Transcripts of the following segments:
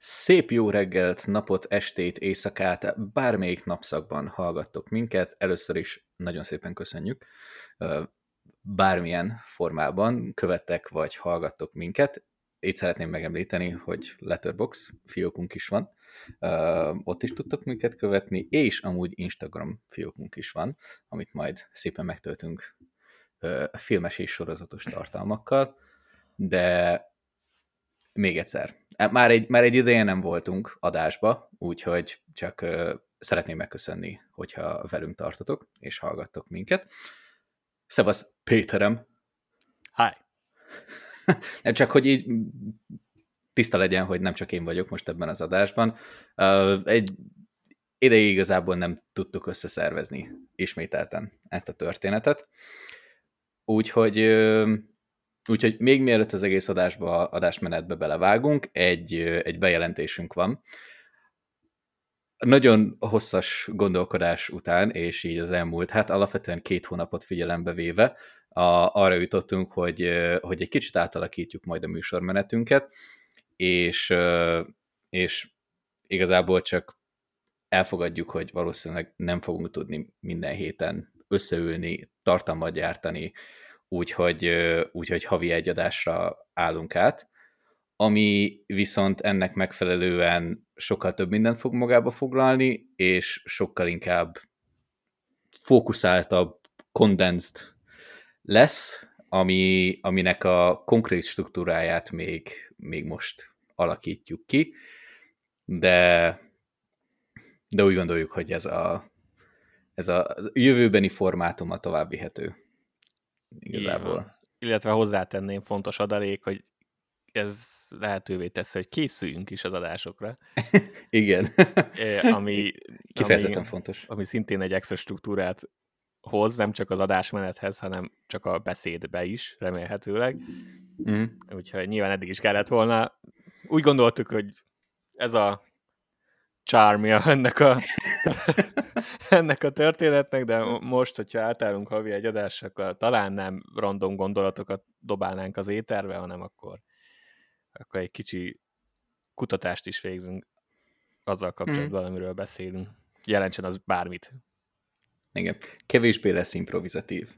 Szép jó reggelt, napot, estét, éjszakát, bármelyik napszakban hallgattok minket. Először is nagyon szépen köszönjük. Bármilyen formában követtek vagy hallgattok minket. Itt szeretném megemlíteni, hogy Letterbox fiókunk is van. Ott is tudtok minket követni, és amúgy Instagram fiókunk is van, amit majd szépen megtöltünk filmes és sorozatos tartalmakkal. De még egyszer, e, már egy, már egy ideje nem voltunk adásba, úgyhogy csak szeretném megköszönni, hogyha velünk tartotok, és hallgattok minket. Szevasz, Péterem! Hi! csak hogy így tiszta legyen, hogy nem csak én vagyok most ebben az adásban. Egy ideig igazából nem tudtuk összeszervezni ismételten ezt a történetet. Úgyhogy Úgyhogy még mielőtt az egész adásba, adásmenetbe belevágunk, egy, egy bejelentésünk van. Nagyon hosszas gondolkodás után, és így az elmúlt, hát alapvetően két hónapot figyelembe véve, a, arra jutottunk, hogy, hogy egy kicsit átalakítjuk majd a műsormenetünket, és, és igazából csak elfogadjuk, hogy valószínűleg nem fogunk tudni minden héten összeülni, tartalmat gyártani, úgyhogy, úgyhogy havi egy adásra állunk át, ami viszont ennek megfelelően sokkal több mindent fog magába foglalni, és sokkal inkább fókuszáltabb, condensed lesz, ami, aminek a konkrét struktúráját még, még most alakítjuk ki, de, de úgy gondoljuk, hogy ez a, ez a jövőbeni formátum a tovább igazából. Illetve hozzátenném fontos adalék, hogy ez lehetővé teszi, hogy készüljünk is az adásokra. Igen. ami, Kifejezetten ami, fontos. Ami szintén egy extra struktúrát hoz, nem csak az adásmenethez, hanem csak a beszédbe is, remélhetőleg. Mm. Úgyhogy nyilván eddig is kellett volna. Úgy gondoltuk, hogy ez a charmja ennek a, ennek a történetnek, de most, hogyha átállunk havi egy adásra, akkor talán nem random gondolatokat dobálnánk az éterbe, hanem akkor, akkor egy kicsi kutatást is végzünk azzal kapcsolatban, hmm. amiről beszélünk. Jelentsen az bármit. Igen. Kevésbé lesz improvizatív.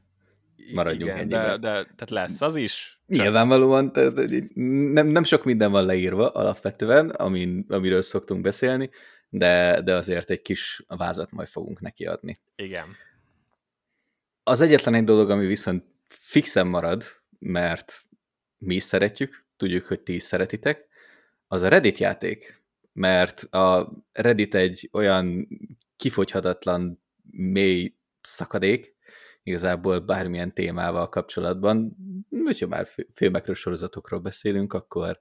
Maradjunk Igen, de, de tehát lesz az is. Csak... Nyilvánvalóan, tehát nem, nem sok minden van leírva alapvetően, amin, amiről szoktunk beszélni, de, de azért egy kis vázat majd fogunk neki adni. Igen. Az egyetlen egy dolog, ami viszont fixen marad, mert mi is szeretjük, tudjuk, hogy ti is szeretitek, az a Reddit játék, mert a Reddit egy olyan kifogyhatatlan mély szakadék, igazából bármilyen témával kapcsolatban, hogyha már filmekről, sorozatokról beszélünk, akkor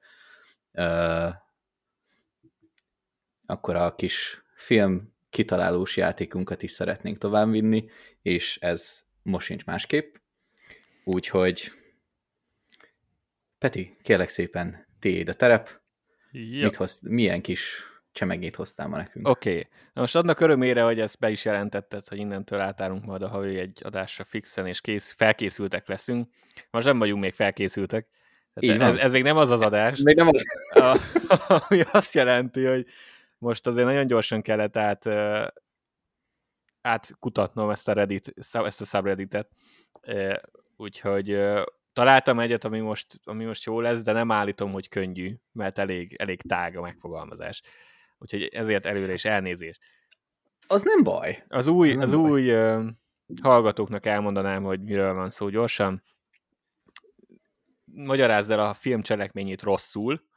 uh, akkor a kis film kitalálós játékunkat is szeretnénk továbbvinni, és ez most sincs másképp. Úgyhogy Peti, kérlek szépen, tiéd a terep. Mit hoz, milyen kis csemegét hoztál ma nekünk? Oké. Okay. Na most adnak örömére, hogy ezt be is jelentetted, hogy innentől átállunk majd a havi egy adásra fixen, és kész, felkészültek leszünk. Most nem vagyunk még felkészültek. Tehát ez, ez még nem az az adás. Még nem az. ami azt jelenti, hogy most azért nagyon gyorsan kellett át, átkutatnom ezt a Reddit, ezt a subredditet, úgyhogy találtam egyet, ami most, ami most jó lesz, de nem állítom, hogy könnyű, mert elég, elég tág a megfogalmazás. Úgyhogy ezért előre is elnézést. Az nem baj. Az új, az, az baj. új uh, hallgatóknak elmondanám, hogy miről van szó gyorsan. Magyarázz el a film cselekményét rosszul,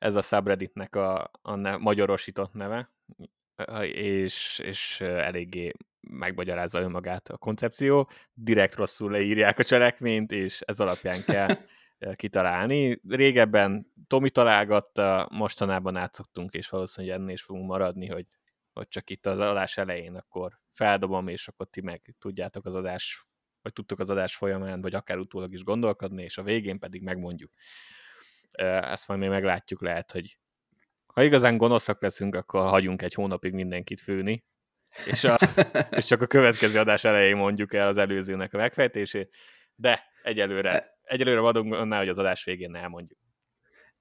ez a subredditnek a, a ne, magyarosított neve, és, és eléggé megmagyarázza önmagát a koncepció, direkt rosszul leírják a cselekményt, és ez alapján kell kitalálni. Régebben Tomi találgatta, mostanában átszoktunk, és valószínűleg ennél is fogunk maradni, hogy, hogy csak itt az adás elején akkor feldobom, és akkor ti meg tudjátok az adás, vagy tudtok az adás folyamán, vagy akár utólag is gondolkodni, és a végén pedig megmondjuk ezt majd még meglátjuk, lehet, hogy ha igazán gonoszak leszünk, akkor hagyunk egy hónapig mindenkit főni, és, a, és csak a következő adás elején mondjuk el az előzőnek a megfejtését, de egyelőre, egyelőre vadunk annál, hogy az adás végén elmondjuk.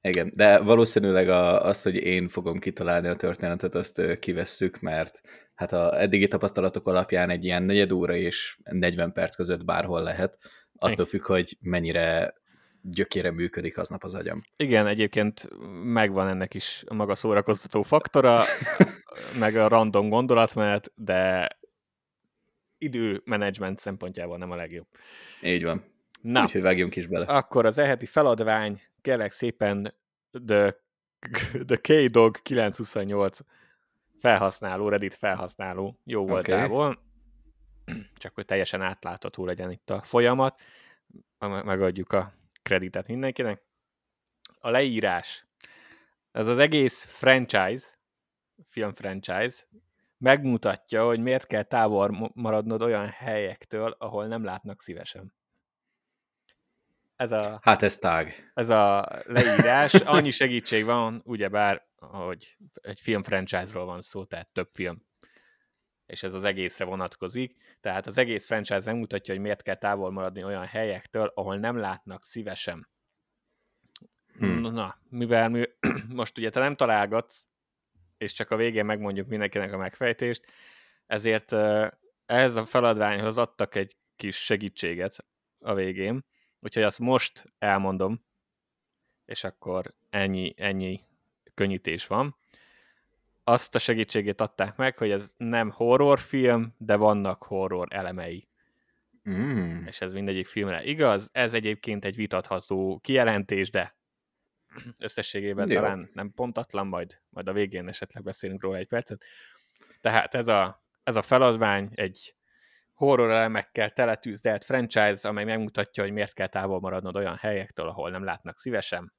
Igen, de valószínűleg a, azt, hogy én fogom kitalálni a történetet, azt kivesszük, mert hát a eddigi tapasztalatok alapján egy ilyen negyed óra és 40 perc között bárhol lehet, attól függ, hogy mennyire gyökére működik aznap az agyam. Igen, egyébként megvan ennek is a maga szórakoztató faktora, meg a random gondolatmenet, de időmenedzsment szempontjából nem a legjobb. Így van. Na, Úgyhogy vágjunk is bele. Akkor az eheti feladvány, kérlek szépen The, the K-Dog 928 felhasználó, Reddit felhasználó jó voltából. Okay. Csak hogy teljesen átlátható legyen itt a folyamat. Megadjuk a kreditet mindenkinek. A leírás. Ez az egész franchise, film franchise, megmutatja, hogy miért kell távol maradnod olyan helyektől, ahol nem látnak szívesen. Ez a, hát ez tág. Ez a leírás. Annyi segítség van, ugyebár, hogy egy film franchise-ról van szó, tehát több film és ez az egészre vonatkozik. Tehát az egész franchise megmutatja, hogy miért kell távol maradni olyan helyektől, ahol nem látnak szívesen. Hmm. Na, mivel mi, most ugye te nem találgatsz, és csak a végén megmondjuk mindenkinek a megfejtést, ezért ehhez a feladványhoz adtak egy kis segítséget a végén, úgyhogy azt most elmondom, és akkor ennyi, ennyi könnyítés van azt a segítségét adták meg, hogy ez nem horrorfilm, de vannak horror elemei. Mm. És ez mindegyik filmre igaz. Ez egyébként egy vitatható kijelentés, de összességében Jó. talán nem pontatlan, majd, majd a végén esetleg beszélünk róla egy percet. Tehát ez a, ez a feladvány egy horror elemekkel teletűzdelt franchise, amely megmutatja, hogy miért kell távol maradnod olyan helyektől, ahol nem látnak szívesen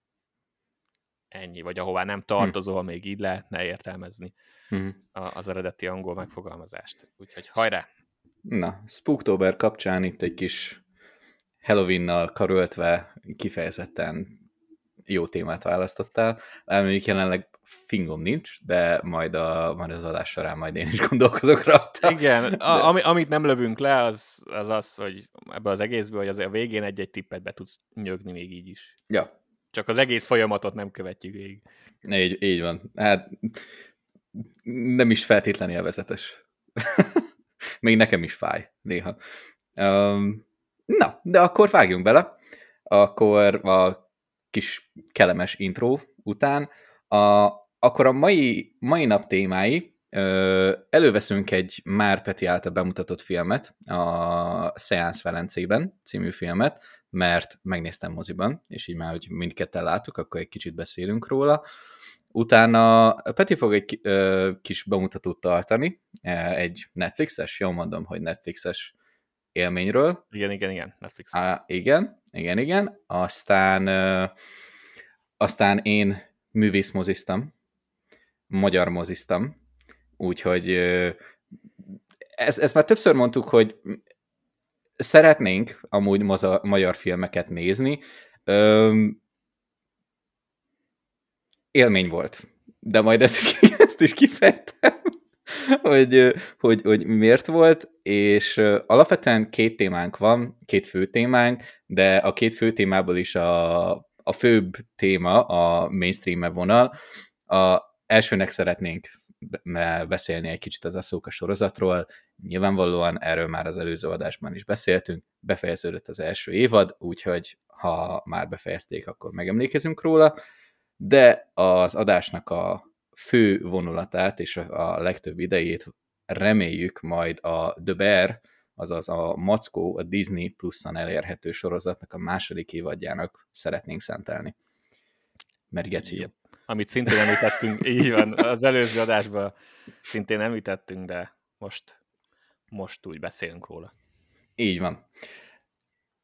ennyi, vagy ahová nem tartozol, hm. még így lehetne értelmezni hm. az eredeti angol megfogalmazást. Úgyhogy hajrá! Na, Spooktober kapcsán itt egy kis Halloween-nal karöltve kifejezetten jó témát választottál. Elmondjuk jelenleg fingom nincs, de majd, a, majd az adás során majd én is gondolkozok rajta. Igen, de... a, ami, amit nem lövünk le, az, az az, hogy ebbe az egészből, hogy azért a végén egy-egy tippet be tudsz nyögni még így is. Ja, csak az egész folyamatot nem követjük végig. Így, így van. Hát nem is feltétlenül élvezetes. Még nekem is fáj néha. Um, na, de akkor vágjunk bele. Akkor a kis kelemes intro után, a, akkor a mai, mai nap témái, ö, előveszünk egy már Peti által bemutatott filmet, a Seance Velencében című filmet, mert megnéztem moziban, és így már, hogy mindketten láttuk, akkor egy kicsit beszélünk róla. Utána Peti fog egy kis bemutatót tartani, egy Netflixes, jól mondom, hogy Netflixes élményről. Igen, igen, igen, Netflix. Á, igen, igen, igen. Aztán, aztán én művészmoziztam, magyar moziztam, úgyhogy ö, ezt, ezt már többször mondtuk, hogy szeretnénk amúgy moza, magyar filmeket nézni. Öm, élmény volt. De majd ezt is, ezt is kifejtem, hogy, hogy, hogy miért volt, és alapvetően két témánk van, két fő témánk, de a két fő témából is a, a főbb téma a mainstream vonal. A elsőnek szeretnénk beszélni egy kicsit az Aszóka sorozatról. Nyilvánvalóan erről már az előző adásban is beszéltünk, befejeződött az első évad, úgyhogy ha már befejezték, akkor megemlékezünk róla, de az adásnak a fő vonulatát és a legtöbb idejét reméljük majd a The Bear, azaz a Mackó, a Disney pluszan elérhető sorozatnak a második évadjának szeretnénk szentelni. Mert geci amit szintén említettünk, így van, az előző adásban szintén említettünk, de most, most úgy beszélünk róla. Így van.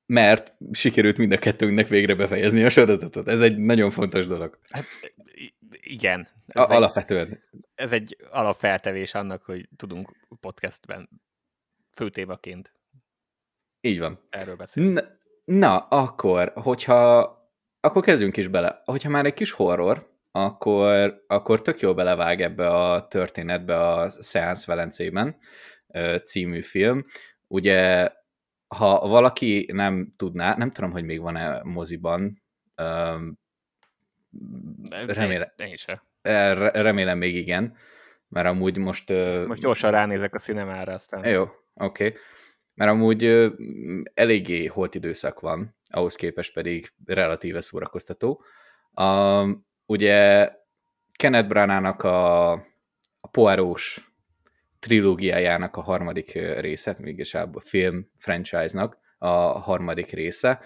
Mert sikerült mind a kettőnknek végre befejezni a sorozatot. Ez egy nagyon fontos dolog. Hát, igen. Ez a, egy, alapvetően. Ez egy alapfeltevés annak, hogy tudunk podcastben főtémaként így van. Erről beszélni. Na, na, akkor, hogyha akkor kezdjünk is bele. Hogyha már egy kis horror, akkor, akkor tök jól belevág ebbe a történetbe a Seance Velencében című film. Ugye, ha valaki nem tudná, nem tudom, hogy még van-e moziban, remélem, remélem még igen, mert amúgy most... Most gyorsan ránézek a cinemára, aztán... Jó, oké. Okay. Mert amúgy eléggé holt időszak van, ahhoz képest pedig relatíve szórakoztató. Ugye Kenneth Branagh-nak a, a Poirós trilógiájának a harmadik része, mégis a film franchise-nak a harmadik része.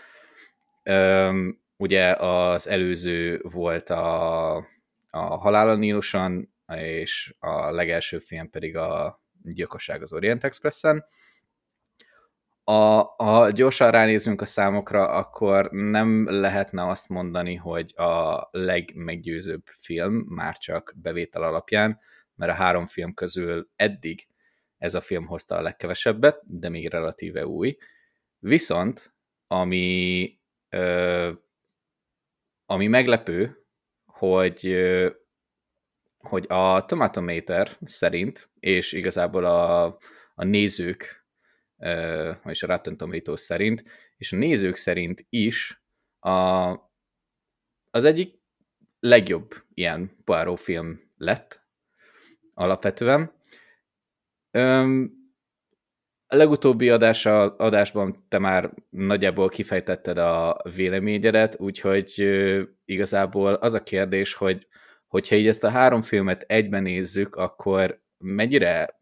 Üm, ugye az előző volt a, a Halál a Níluson, és a legelső film pedig a Gyilkosság az Orient Expressen. A, ha gyorsan ránézünk a számokra, akkor nem lehetne azt mondani, hogy a legmeggyőzőbb film, már csak bevétel alapján, mert a három film közül eddig ez a film hozta a legkevesebbet, de még relatíve új. Viszont, ami, ö, ami meglepő, hogy, ö, hogy a Tomatometer szerint, és igazából a, a nézők, és a Rotten Tomatoes szerint, és a nézők szerint is a, az egyik legjobb ilyen Poirot film lett alapvetően. Öm, a legutóbbi adása, adásban te már nagyjából kifejtetted a véleményedet, úgyhogy igazából az a kérdés, hogy hogyha így ezt a három filmet egyben nézzük, akkor mennyire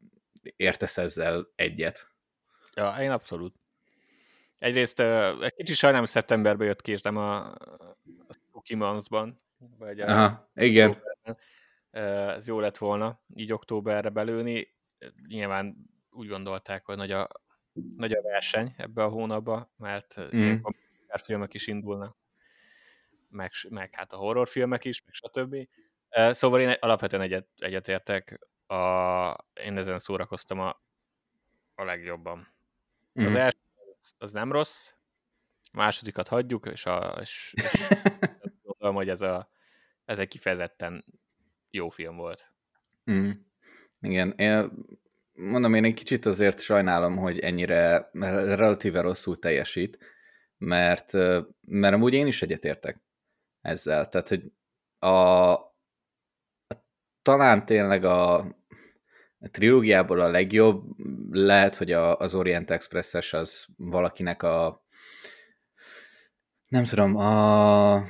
értesz ezzel egyet? Ja, én abszolút. Egyrészt egy kicsit sajnálom, hogy szeptemberben jött ki, és nem a, a Spooky Month-ban, vagy a Aha, igen. Októberben. Ez jó lett volna így októberre belőni. Nyilván úgy gondolták, hogy nagy a, nagy a verseny ebbe a hónapba, mert mm. filmek is indulnak, meg, meg hát a horrorfilmek is, meg stb. Szóval én alapvetően egyet, egyetértek, a, én ezen szórakoztam a, a legjobban. Mm. Az első az nem rossz, a másodikat hagyjuk, és, a, és, és gondolom, hogy ez, a, ez egy kifejezetten jó film volt. Mm. Igen, én mondom, én egy kicsit azért sajnálom, hogy ennyire relatíve rosszul teljesít, mert, mert amúgy én is egyetértek ezzel. Tehát, hogy a, a talán tényleg a, a trilógiából a legjobb, lehet, hogy a, az Orient Express-es az valakinek a nem tudom, a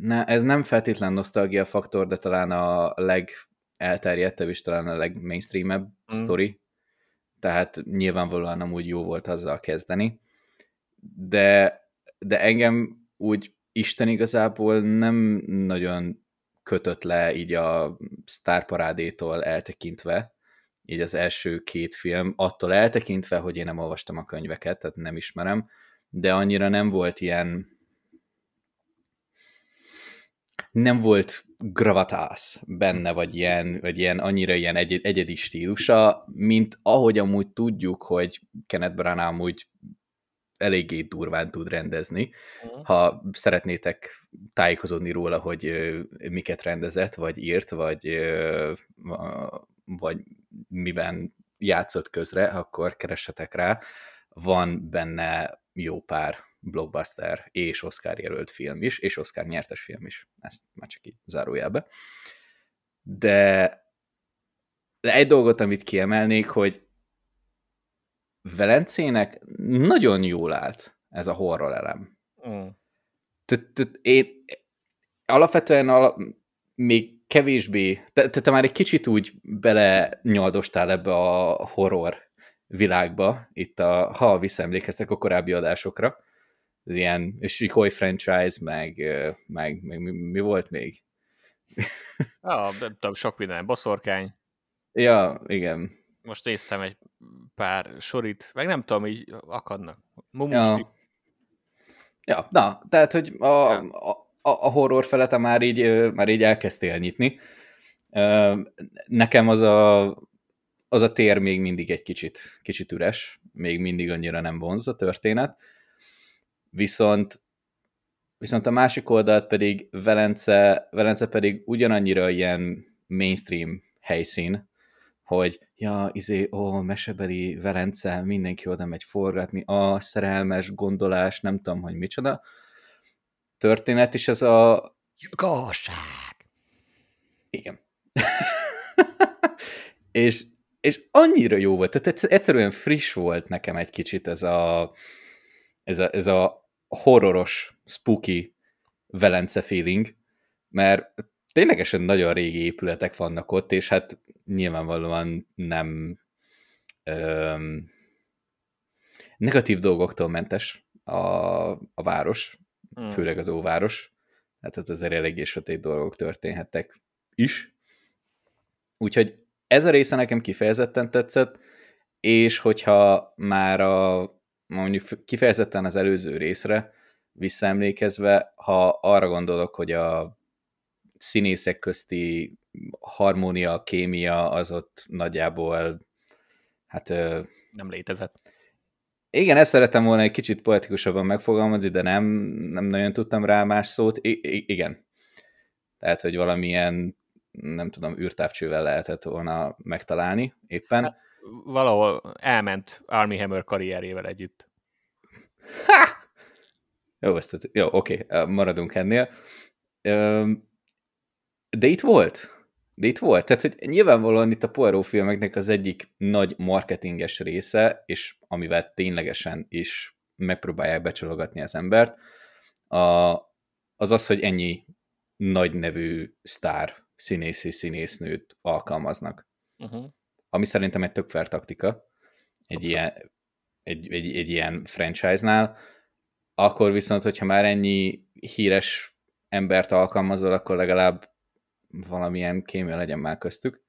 ne, ez nem feltétlen nosztalgia faktor, de talán a leg elterjedtebb, és talán a legmainstreamebb mm. sztori, tehát nyilvánvalóan amúgy jó volt azzal kezdeni, de, de engem úgy Isten igazából nem nagyon kötött le így a sztárparádétól eltekintve, így az első két film, attól eltekintve, hogy én nem olvastam a könyveket, tehát nem ismerem, de annyira nem volt ilyen nem volt gravatász benne, vagy ilyen, vagy ilyen annyira ilyen egy, egyedi stílusa, mint ahogy amúgy tudjuk, hogy Kenneth Branagh amúgy eléggé durván tud rendezni. Uh-huh. Ha szeretnétek tájékozódni róla, hogy miket rendezett, vagy írt, vagy, vagy miben játszott közre, akkor keressetek rá. Van benne jó pár blockbuster és Oscar jelölt film is, és Oscar nyertes film is. Ezt már csak így zárójelbe. De, de egy dolgot, amit kiemelnék, hogy Velencének nagyon jól állt ez a horror elem. Mm. Tehát én alapvetően ala, még kevésbé, te, te, te már egy kicsit úgy bele nyaldostál ebbe a horror világba, itt a, ha visszaemlékeztek a korábbi adásokra, az ilyen Sikoly franchise, meg, meg, meg mi, mi volt még? ah, nem tudom, sok minden, boszorkány. Ja, igen. Most néztem egy pár sorit, meg nem tudom, így akadnak. Mumusti. Ja. ja, na, tehát, hogy a, ja. a, a horror felete már így, már így elkezdtél nyitni. Nekem az a, az a tér még mindig egy kicsit, kicsit üres, még mindig annyira nem vonz a történet viszont viszont a másik oldalt pedig Velence, Velence pedig ugyanannyira ilyen mainstream helyszín, hogy ja, izé, ó, mesebeli Velence, mindenki oda megy forgatni, a szerelmes gondolás, nem tudom, hogy micsoda. Történet is ez a, Gyilkosság! Igen. és, és annyira jó volt, tehát egyszerűen friss volt nekem egy kicsit ez a, ez a, ez a horroros, spooky Velence feeling, mert ténylegesen nagyon régi épületek vannak ott, és hát nyilvánvalóan nem öm, negatív dolgoktól mentes a, a város, hmm. főleg az óváros. Hát ez azért eléggé sötét dolgok történhettek is. Úgyhogy ez a része nekem kifejezetten tetszett, és hogyha már a mondjuk kifejezetten az előző részre visszaemlékezve, ha arra gondolok, hogy a színészek közti harmónia, kémia az ott nagyjából hát... Nem létezett. Igen, ezt szerettem volna egy kicsit poetikusabban megfogalmazni, de nem, nem nagyon tudtam rá más szót. I- igen. Tehát, hogy valamilyen, nem tudom, űrtávcsővel lehetett volna megtalálni éppen. Hát, valahol elment Army Hammer karrierjével együtt. Ha! Jó, ezt, jó, oké, maradunk ennél. De itt volt. De itt volt. Tehát, hogy nyilvánvalóan itt a Poirot filmeknek az egyik nagy marketinges része, és amivel ténylegesen is megpróbálják becsalogatni az embert, a, az az, hogy ennyi nagy nevű sztár színészi színésznőt alkalmaznak. Uh-huh. Ami szerintem egy tök fair taktika egy ilyen, egy, egy, egy ilyen franchise-nál, akkor viszont, hogyha már ennyi híres embert alkalmazol, akkor legalább valamilyen kémia legyen már köztük.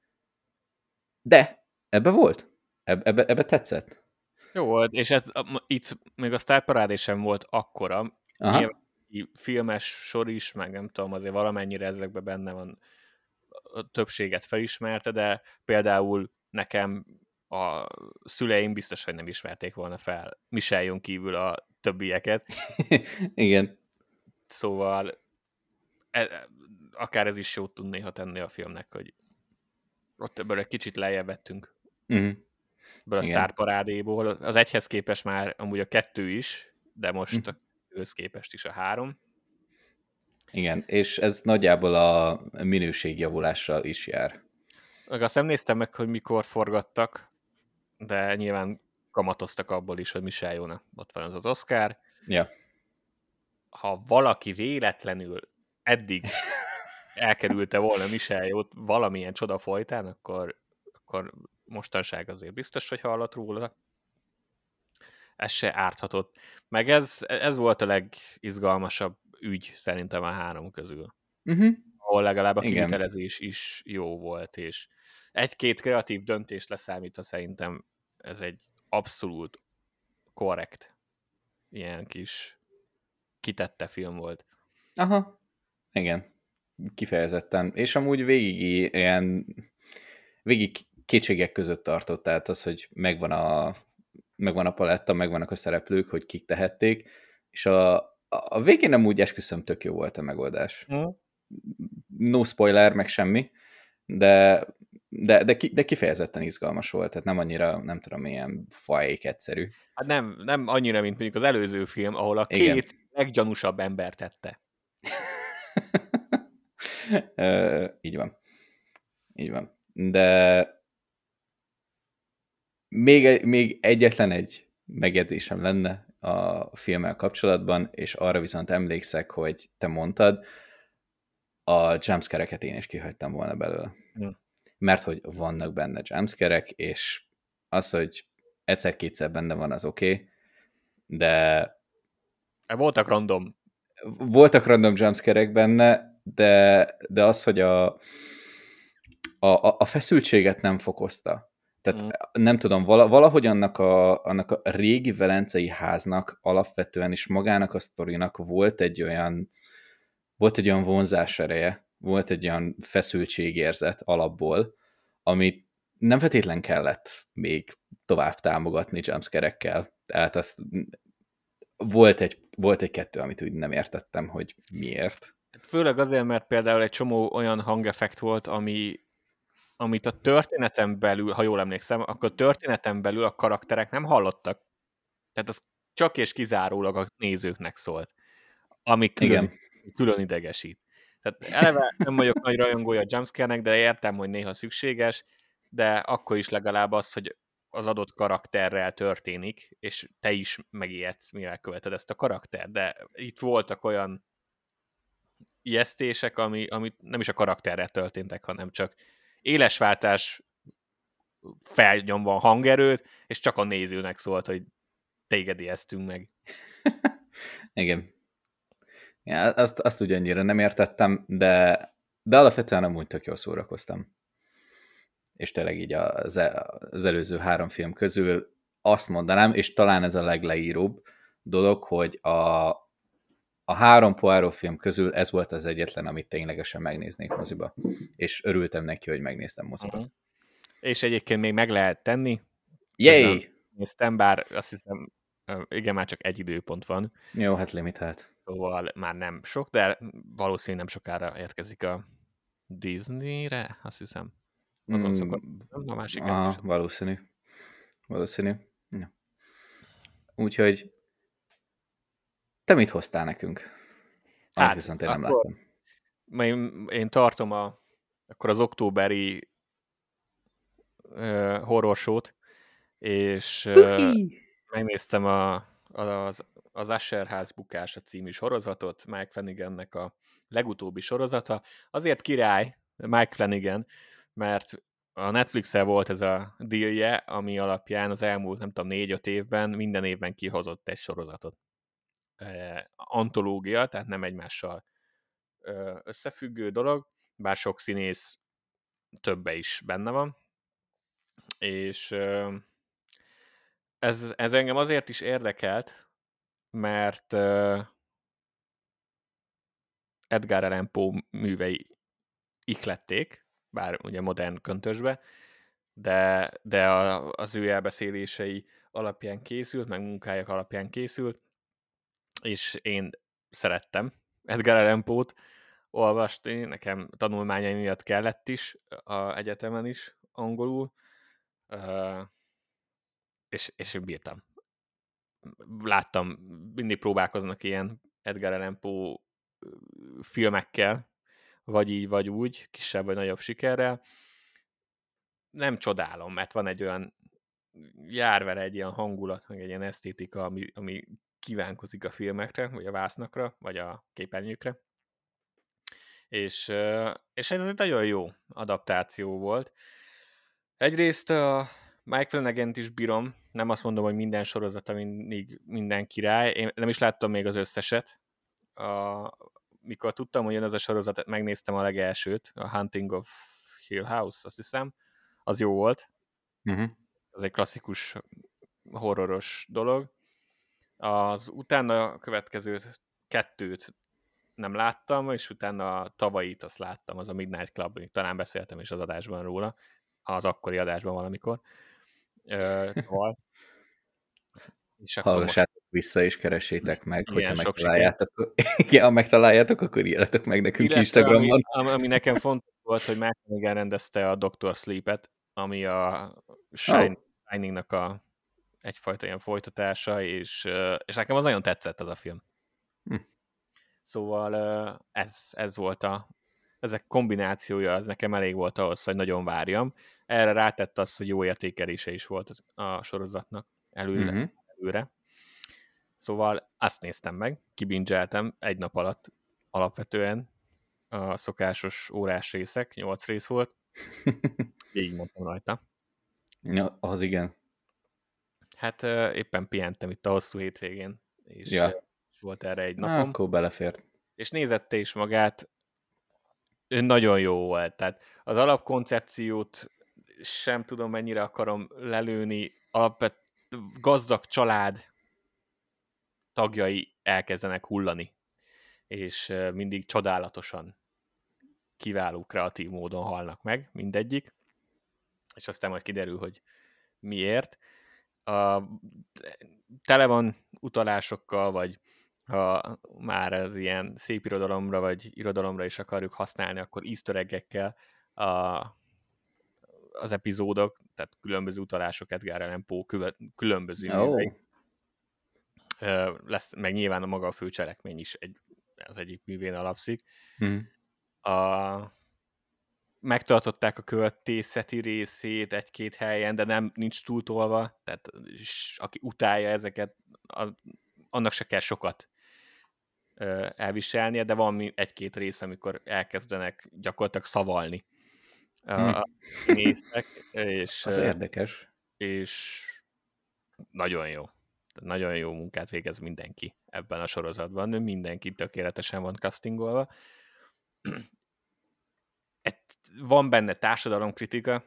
De ebbe volt. Ebbe, ebbe tetszett. Jó volt, és ez, itt még a Star Parade sem volt akkora. Aha. filmes sor is, meg nem tudom, azért valamennyire ezekben benne van a többséget felismerte, de például nekem a szüleim biztos, hogy nem ismerték volna fel Micheljon kívül a többieket. Igen. Szóval e, akár ez is jót tud néha tenni a filmnek, hogy ott ebből egy kicsit lejjebb vettünk. Uh-huh. Ebből a sztárparádéból. Az egyhez képest már amúgy a kettő is, de most uh-huh. a képest is a három. Igen, és ez nagyjából a minőségjavulással is jár. Meg azt nem néztem meg, hogy mikor forgattak, de nyilván kamatoztak abból is, hogy Michelle Jóna ott van az az Oscar. Ja. Ha valaki véletlenül eddig elkerülte volna Jót valamilyen csoda folytán, akkor, akkor mostanság azért biztos, hogy hallott róla. Ez se árthatott. Meg ez, ez volt a legizgalmasabb ügy szerintem a három közül. Uh-huh. Ahol legalább a kivitelezés is jó volt, és egy-két kreatív döntés leszámítva szerintem ez egy abszolút korrekt ilyen kis kitette film volt. Aha, igen, kifejezetten. És amúgy végig ilyen, végig kétségek között tartott, tehát az, hogy megvan a, megvan a paletta, megvannak a szereplők, hogy kik tehették, és a, a végén nem úgy esküszöm tök jó volt a megoldás. Mm. No spoiler, meg semmi, de de, de, de kifejezetten izgalmas volt, tehát nem annyira, nem tudom, milyen fajék egyszerű. Hát nem, nem annyira, mint mondjuk az előző film, ahol a két Igen. leggyanúsabb ember tette. így van. Így van. De még, még egyetlen egy megjegyzésem lenne a filmmel kapcsolatban, és arra viszont emlékszek, hogy te mondtad, a jumpscare-eket én is kihagytam volna belőle. Hmm mert hogy vannak benne jumpscare és az, hogy egyszer-kétszer benne van, az oké, okay, de... Voltak random. Voltak random jumpscare benne, de, de az, hogy a, a, a feszültséget nem fokozta. Tehát mm. nem tudom, valahogy annak a, annak a régi velencei háznak alapvetően is magának a sztorinak volt egy olyan volt egy olyan vonzás ereje, volt egy olyan feszültségérzet alapból, amit nem feltétlen kellett még tovább támogatni jumpscare Tehát azt volt egy, volt egy kettő, amit úgy nem értettem, hogy miért. Főleg azért, mert például egy csomó olyan hangeffekt volt, ami, amit a történeten belül, ha jól emlékszem, akkor a történeten belül a karakterek nem hallottak. Tehát az csak és kizárólag a nézőknek szólt, ami külön, Igen. külön idegesít. Tehát eleve nem vagyok nagy rajongója a jumpscare de értem, hogy néha szükséges, de akkor is legalább az, hogy az adott karakterrel történik, és te is megijedsz, mivel követed ezt a karakter. De itt voltak olyan ijesztések, ami, ami nem is a karakterrel történtek, hanem csak élesváltás felnyomva a hangerőt, és csak a nézőnek szólt, hogy téged ijesztünk meg. Igen. Ja, azt, azt ugyannyira nem értettem, de, de alapvetően amúgy tök jól szórakoztam. És tényleg így az, az előző három film közül azt mondanám, és talán ez a legleíróbb dolog, hogy a, a három Poirot film közül ez volt az egyetlen, amit ténylegesen megnéznék moziba. És örültem neki, hogy megnéztem moziba. Uh-huh. És egyébként még meg lehet tenni. Yay! Néztem, bár azt hiszem, igen, már csak egy időpont van. Jó, hát limitált. Szóval már nem sok, de valószínűleg nem sokára érkezik a Disneyre, azt hiszem. Azon mm, szokott, a másik ah, Valószínű. Valószínű. Ja. Úgyhogy te mit hoztál nekünk? Hát, viszont én nem láttam. Én, én tartom a, akkor az októberi uh, horrorsót, és uh, megnéztem a, az, az Asher ház bukása című sorozatot, Mike Flanagannek a legutóbbi sorozata. Azért király Mike Flanagan, mert a Netflix-el volt ez a dealje, ami alapján az elmúlt, nem tudom, négy-öt évben minden évben kihozott egy sorozatot. E, antológia, tehát nem egymással összefüggő dolog, bár sok színész többe is benne van. És ez, ez engem azért is érdekelt, mert Edgar Allan Poe művei ihlették, bár ugye modern köntösbe, de, de a, az ő elbeszélései alapján készült, meg munkáják alapján készült, és én szerettem Edgar Allan Poe-t olvasni, nekem tanulmányaim miatt kellett is a egyetemen is angolul, és, és bírtam. Láttam, mindig próbálkoznak ilyen Edgar Allan Poe filmekkel, vagy így, vagy úgy, kisebb vagy nagyobb sikerrel. Nem csodálom, mert van egy olyan, jár egy ilyen hangulat, meg egy ilyen esztétika, ami, ami kívánkozik a filmekre, vagy a vásznakra, vagy a képernyőkre. És, és ez egy nagyon jó adaptáció volt. Egyrészt a Mike flanagan is bírom, nem azt mondom, hogy minden sorozata mindig minden király, én nem is láttam még az összeset. A, mikor tudtam, hogy jön ez a sorozat, megnéztem a legelsőt, a Hunting of Hill House, azt hiszem, az jó volt. Uh-huh. Az egy klasszikus horroros dolog. Az utána következő kettőt nem láttam, és utána a tavait azt láttam, az a Midnight Club, talán beszéltem is az adásban róla, az akkori adásban valamikor. Tavaly. És akkor Hallgassátok most... vissza, és keresétek meg, hogyha megtaláljátok. Igen, ha megtaláljátok, akkor írjátok meg nekünk Illetve, Instagramon. Ami, ami nekem fontos volt, hogy Matt rendezte a Dr. Sleep-et, ami a. Shining-nak a egyfajta ilyen folytatása, és, és nekem az nagyon tetszett az a film. Hm. Szóval ez, ez volt a, ezek kombinációja, az nekem elég volt ahhoz, hogy nagyon várjam. Erre rátett az, hogy jó értékelése is volt a sorozatnak előre. Uh-huh. előre. Szóval azt néztem meg, kibingeltem egy nap alatt alapvetően a szokásos órás részek, nyolc rész volt. Így mondtam rajta. Ja, az igen. Hát éppen pihentem itt a hosszú hétvégén, és, ja. volt erre egy napom. Na, akkor belefért. És nézette is magát, nagyon jó volt. Tehát az alapkoncepciót sem tudom mennyire akarom lelőni. Alapvet gazdag család tagjai elkezdenek hullani, és mindig csodálatosan kiváló, kreatív módon halnak meg mindegyik, és aztán majd kiderül, hogy miért. A, tele van utalásokkal, vagy ha már az ilyen szép irodalomra, vagy irodalomra is akarjuk használni, akkor easter a, az epizódok, tehát különböző utalások Edgar Allan Poe különböző oh. művei. Lesz, meg nyilván a maga a főcselekmény is egy, az egyik művén alapszik. Hmm. A, megtartották a költészeti részét egy-két helyen, de nem nincs túltolva, tehát és aki utálja ezeket, az, annak se kell sokat ö, elviselnie, de van egy-két rész, amikor elkezdenek gyakorlatilag szavalni Hm. a néztek, és, Az érdekes. és nagyon jó. Nagyon jó munkát végez mindenki ebben a sorozatban. Mindenki tökéletesen van castingolva. Van benne társadalomkritika,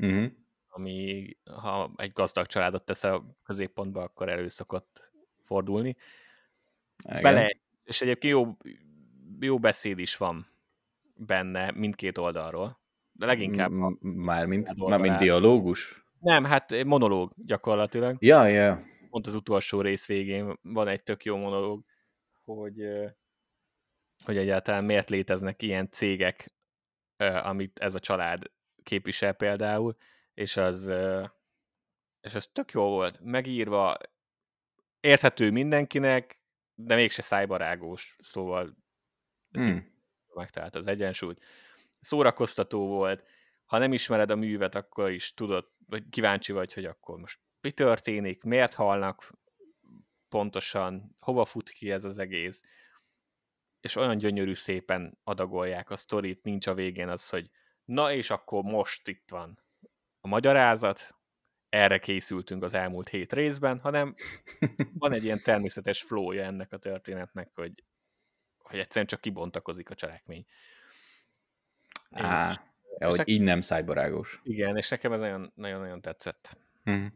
Uh-huh. ami ha egy gazdag családot tesz a középpontba, akkor elő szokott fordulni. Igen. Bele, és egyébként jó, jó beszéd is van benne mindkét oldalról. De leginkább... Mármint, mármint dialógus? Nem, hát monológ gyakorlatilag. Ja, ja. Pont az utolsó rész végén van egy tök jó monológ, hogy, hogy egyáltalán miért léteznek ilyen cégek, amit ez a család képvisel például, és az, és az tök jó volt, megírva, érthető mindenkinek, de mégse szájbarágós, szóval ez Hmm. megtalált az egyensúlyt. Szórakoztató volt, ha nem ismered a művet, akkor is tudod, vagy kíváncsi vagy, hogy akkor most mi történik, miért halnak pontosan, hova fut ki ez az egész, és olyan gyönyörű szépen adagolják a sztorit, nincs a végén az, hogy na és akkor most itt van a magyarázat, erre készültünk az elmúlt hét részben, hanem van egy ilyen természetes flója ennek a történetnek, hogy, hogy egyszerűen csak kibontakozik a cselekmény. Á, És- ja, hogy így nem szájbarágos. Igen, és nekem ez nagyon- nagyon-nagyon tetszett. Hm.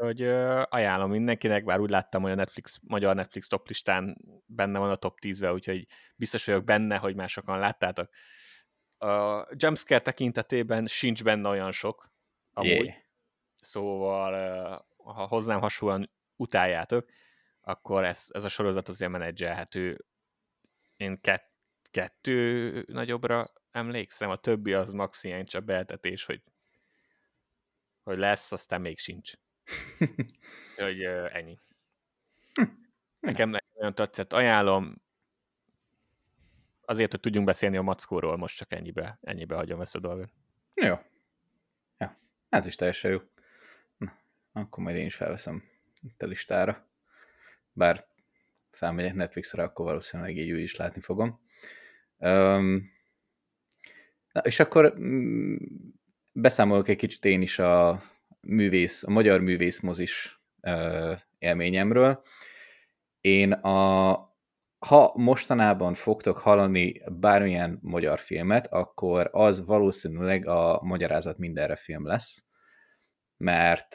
Hogy ö, ajánlom mindenkinek, bár úgy láttam, hogy a Netflix, magyar Netflix top listán benne van a top 10-ben, úgyhogy biztos vagyok benne, hogy már sokan láttátok. A jumpscare tekintetében sincs benne olyan sok, amúgy, Jé. szóval ha hozzám hasonlóan utáljátok, akkor ez, ez a sorozat azért menedzselhető. Én kett, kettő nagyobbra emlékszem, a többi az max ilyen csak beeltetés, hogy, hogy lesz, aztán még sincs. Hogy ennyi. Nekem nekem nagyon tetszett. Ajánlom, azért, hogy tudjunk beszélni a mackóról, most csak ennyibe, ennyibe hagyom ezt a dolgot. Jó. Ja. Hát is teljesen jó. Na, akkor majd én is felveszem itt a listára. Bár felmegyek Netflixre, akkor valószínűleg így is látni fogom. Um, na, és akkor mm, beszámolok egy kicsit én is a művész, a magyar művész mozis uh, élményemről. Én a, ha mostanában fogtok hallani bármilyen magyar filmet, akkor az valószínűleg a Magyarázat mindenre film lesz, mert,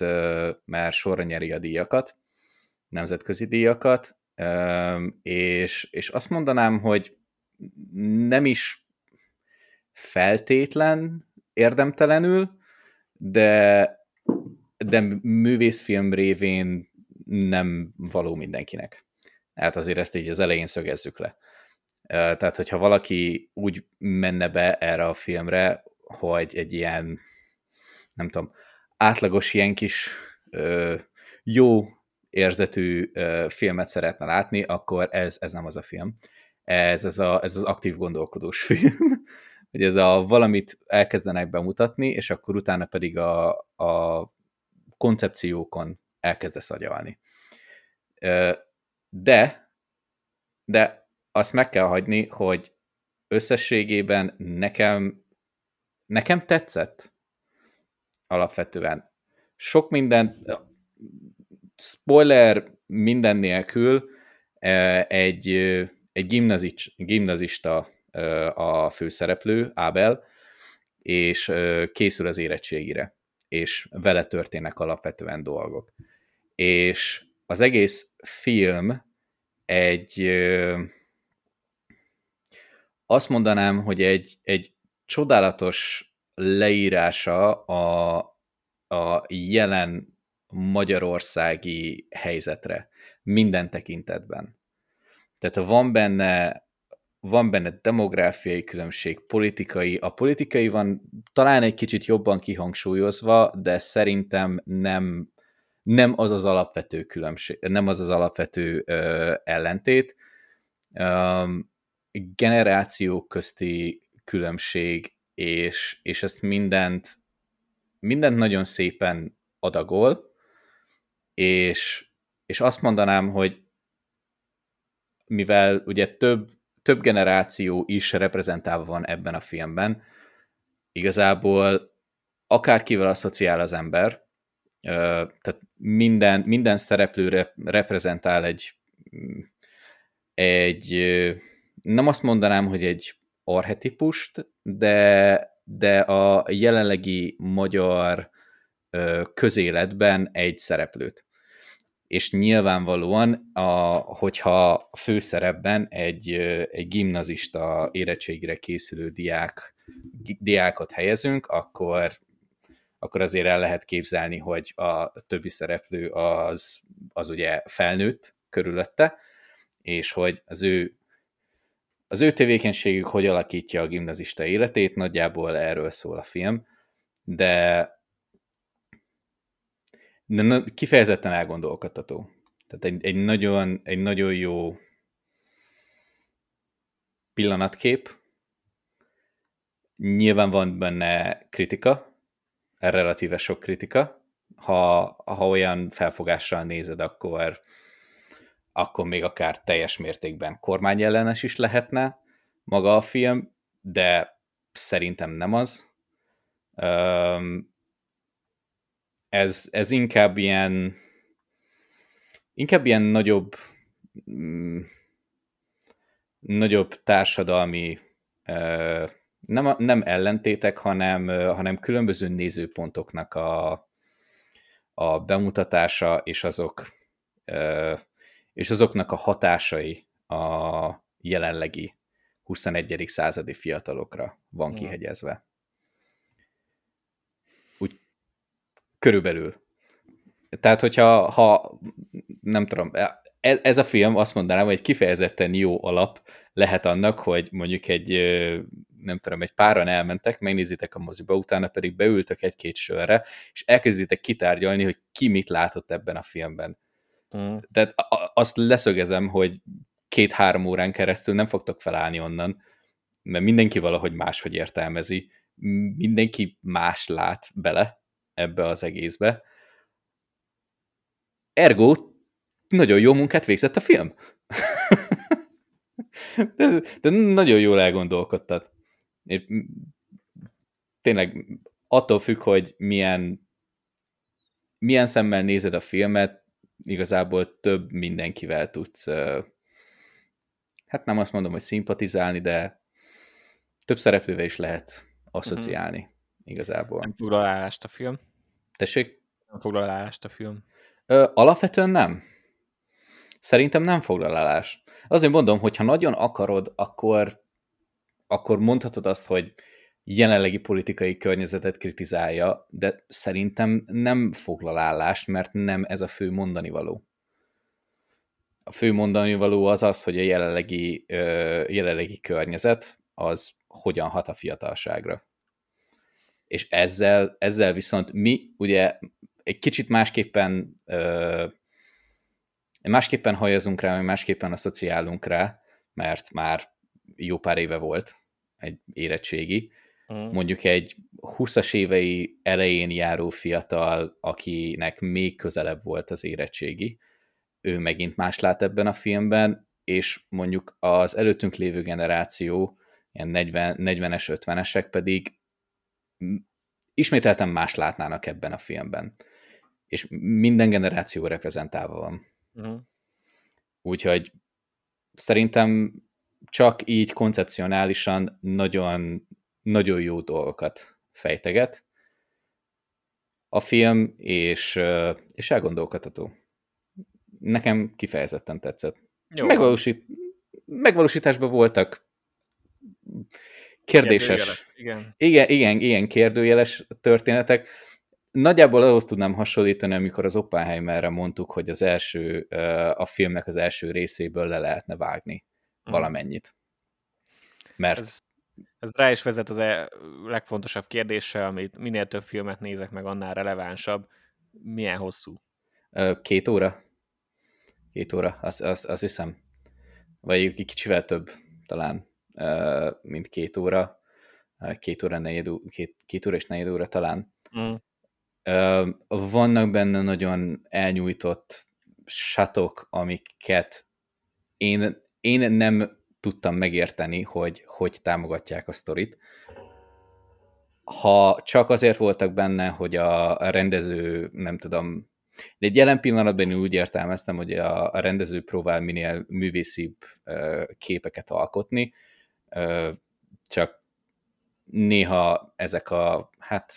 mert sorra nyeri a díjakat, nemzetközi díjakat, és, és azt mondanám, hogy nem is feltétlen érdemtelenül, de, de művészfilm révén nem való mindenkinek. Hát azért ezt így az elején szögezzük le. Tehát, hogyha valaki úgy menne be erre a filmre, hogy egy ilyen, nem tudom, átlagos ilyen kis jó érzetű filmet szeretne látni, akkor ez, ez nem az a film. Ez, ez, a, ez az aktív gondolkodós film, hogy ez a valamit elkezdenek bemutatni, és akkor utána pedig a, a koncepciókon elkezdesz agyalni. De, de azt meg kell hagyni, hogy összességében nekem, nekem tetszett alapvetően. Sok minden, spoiler minden nélkül, eh, egy, egy gimnazis, gimnazista a főszereplő, Ábel, és készül az érettségire, és vele történnek alapvetően dolgok. És az egész film egy, azt mondanám, hogy egy, egy csodálatos leírása a, a jelen magyarországi helyzetre minden tekintetben. Tehát van benne, van benne demográfiai különbség, politikai, a politikai van talán egy kicsit jobban kihangsúlyozva, de szerintem nem, nem az az alapvető különbség, nem az az alapvető ö, ellentét. Um, generációk közti különbség, és, és ezt mindent, mindent nagyon szépen adagol, és, és azt mondanám, hogy mivel ugye több, több generáció is reprezentálva van ebben a filmben, igazából akárkivel asszociál az ember, tehát minden, minden szereplő reprezentál egy, egy, nem azt mondanám, hogy egy arhetipust, de, de a jelenlegi magyar közéletben egy szereplőt. És nyilvánvalóan, a, hogyha főszerepben egy, egy gimnazista érettségre készülő diák, diákot helyezünk, akkor akkor azért el lehet képzelni, hogy a többi szereplő az, az ugye felnőtt körülötte, és hogy az ő az ő tevékenységük hogy alakítja a gimnazista életét, nagyjából erről szól a film, de, de kifejezetten elgondolkodtató. Tehát egy, egy, nagyon, egy nagyon jó pillanatkép, nyilván van benne kritika, relatíve sok kritika. Ha, ha olyan felfogással nézed, akkor, akkor még akár teljes mértékben kormányellenes is lehetne maga a film, de szerintem nem az. Ez, ez inkább ilyen inkább ilyen nagyobb mm, nagyobb társadalmi nem, nem ellentétek, hanem, hanem különböző nézőpontoknak a, a bemutatása, és azok és azoknak a hatásai a jelenlegi 21. századi fiatalokra van kihegyezve. Úgy körülbelül. Tehát, hogyha ha, nem tudom, e, ez a film azt mondanám, hogy egy kifejezetten jó alap lehet annak, hogy mondjuk egy nem tudom, egy páran elmentek, megnézitek a moziba, utána pedig beültök egy-két sörre, és elkezditek kitárgyalni, hogy ki mit látott ebben a filmben. Mm. Tehát azt leszögezem, hogy két-három órán keresztül nem fogtok felállni onnan, mert mindenki valahogy máshogy értelmezi, mindenki más lát bele ebbe az egészbe. Ergo, nagyon jó munkát végzett a film. de, de nagyon jól elgondolkodtad tényleg attól függ, hogy milyen, milyen szemmel nézed a filmet, igazából több mindenkivel tudsz, hát nem azt mondom, hogy szimpatizálni, de több szereplővel is lehet asszociálni uh-huh. Igazából. Nem foglal állást a film. Tessék? Nem foglal állást a film. Ö, alapvetően nem. Szerintem nem foglal állást. Azért mondom, hogy ha nagyon akarod, akkor akkor mondhatod azt, hogy jelenlegi politikai környezetet kritizálja, de szerintem nem foglal állást, mert nem ez a fő mondani való. A fő mondani való az az, hogy a jelenlegi, jelenlegi környezet az hogyan hat a fiatalságra. És ezzel, ezzel viszont mi ugye egy kicsit másképpen másképpen hajazunk rá, másképpen asszociálunk rá, mert már jó pár éve volt egy érettségi, uh-huh. mondjuk egy 20-as évei elején járó fiatal, akinek még közelebb volt az érettségi, ő megint más lát ebben a filmben, és mondjuk az előttünk lévő generáció, ilyen 40, 40-es, 50-esek pedig ismételten más látnának ebben a filmben. És minden generáció reprezentálva van. Uh-huh. Úgyhogy szerintem csak így koncepcionálisan nagyon, nagyon jó dolgokat fejteget a film, és, és elgondolkodható. Nekem kifejezetten tetszett. Jó. Megvalósít, megvalósításban voltak kérdéses. Igen. igen, igen, igen, kérdőjeles történetek. Nagyjából ahhoz tudnám hasonlítani, amikor az Oppenheimerre mondtuk, hogy az első, a filmnek az első részéből le lehetne vágni Mhm. valamennyit. Mert... Ez, ez rá is vezet az e legfontosabb kérdése, amit minél több filmet nézek meg, annál relevánsabb. Milyen hosszú? Két óra. Két óra, azt az, az hiszem. Vagy egy kicsivel több talán, mint két óra. két óra, negyed, két, két óra és negyed óra talán. Mm. Vannak benne nagyon elnyújtott satok, amiket én, én nem tudtam megérteni, hogy hogy támogatják a sztorit. Ha csak azért voltak benne, hogy a, a rendező, nem tudom, de egy jelen pillanatban én úgy értelmeztem, hogy a, a rendező próbál minél művészibb képeket alkotni, csak néha ezek a, hát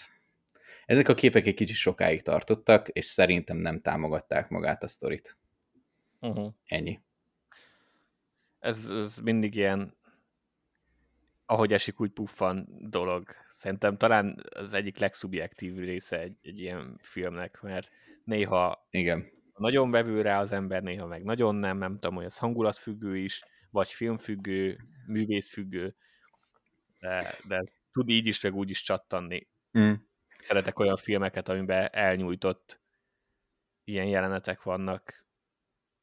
ezek a képek egy kicsit sokáig tartottak, és szerintem nem támogatták magát a sztorit. Uh-huh. Ennyi. Ez, ez mindig ilyen, ahogy esik, úgy puffan dolog. Szerintem talán az egyik legszubjektív része egy, egy ilyen filmnek, mert néha Igen. nagyon vevő rá az ember, néha meg nagyon nem, nem tudom, hogy az hangulatfüggő is, vagy filmfüggő, művészfüggő, de, de tud így is, meg úgy is csattanni. Mm. Szeretek olyan filmeket, amiben elnyújtott ilyen jelenetek vannak,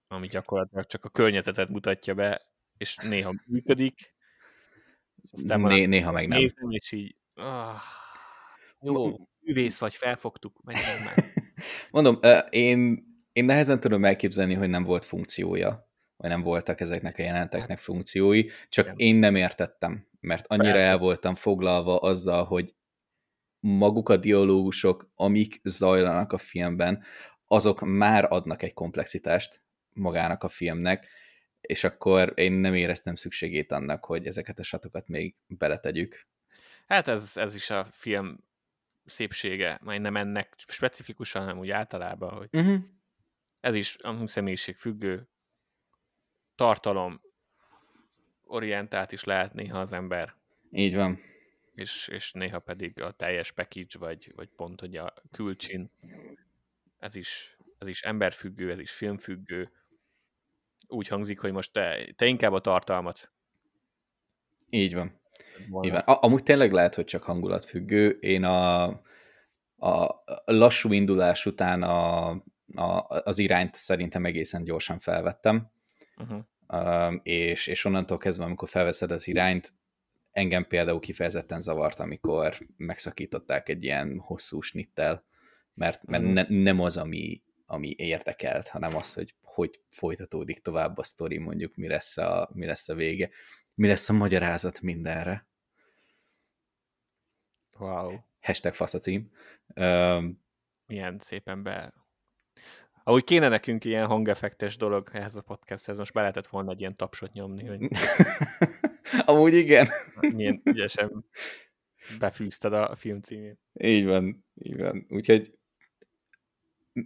ami gyakorlatilag csak a környezetet mutatja be, és néha működik. És aztán Né- néha meg nem. Nézem, és így, ah, jó, művész vagy, felfogtuk, menjünk már. Mondom, én, én nehezen tudom elképzelni, hogy nem volt funkciója, vagy nem voltak ezeknek a jeleneteknek funkciói, csak Igen. én nem értettem, mert annyira Persze. el voltam foglalva azzal, hogy maguk a dialógusok, amik zajlanak a filmben, azok már adnak egy komplexitást magának a filmnek, és akkor én nem éreztem szükségét annak, hogy ezeket a satokat még beletegyük. Hát ez, ez is a film szépsége, majd nem ennek specifikusan, hanem úgy általában, hogy Uh-huh. ez is a személyiség függő, tartalom orientált is lehet néha az ember, Így van. és, és néha pedig a teljes package, vagy, vagy pont, hogy a külcsin, ez is, ez is emberfüggő, ez is filmfüggő. Úgy hangzik, hogy most te, te inkább a tartalmat Így van. Így van. A- amúgy tényleg lehet, hogy csak hangulatfüggő. Én a, a lassú indulás után a, a, az irányt szerintem egészen gyorsan felvettem, Uh-huh. Um, és, és onnantól kezdve, amikor felveszed az irányt, engem például kifejezetten zavart, amikor megszakították egy ilyen hosszú snittel, mert, mert Mhm. ne, nem az, ami, ami érdekelt, hanem az, hogy hogy folytatódik tovább a sztori, mondjuk mi lesz a, mi lesz a vége, mi lesz a magyarázat mindenre. Wow. Hashtag fasz a cím. Um, milyen szépen be... Ahogy kéne nekünk ilyen hangeffektes dolog ehhez a podcasthez, most be lehetett volna egy ilyen tapsot nyomni, hogy Amúgy igen. milyen ügyesen befűzted a film címét. Így van, így van. Úgyhogy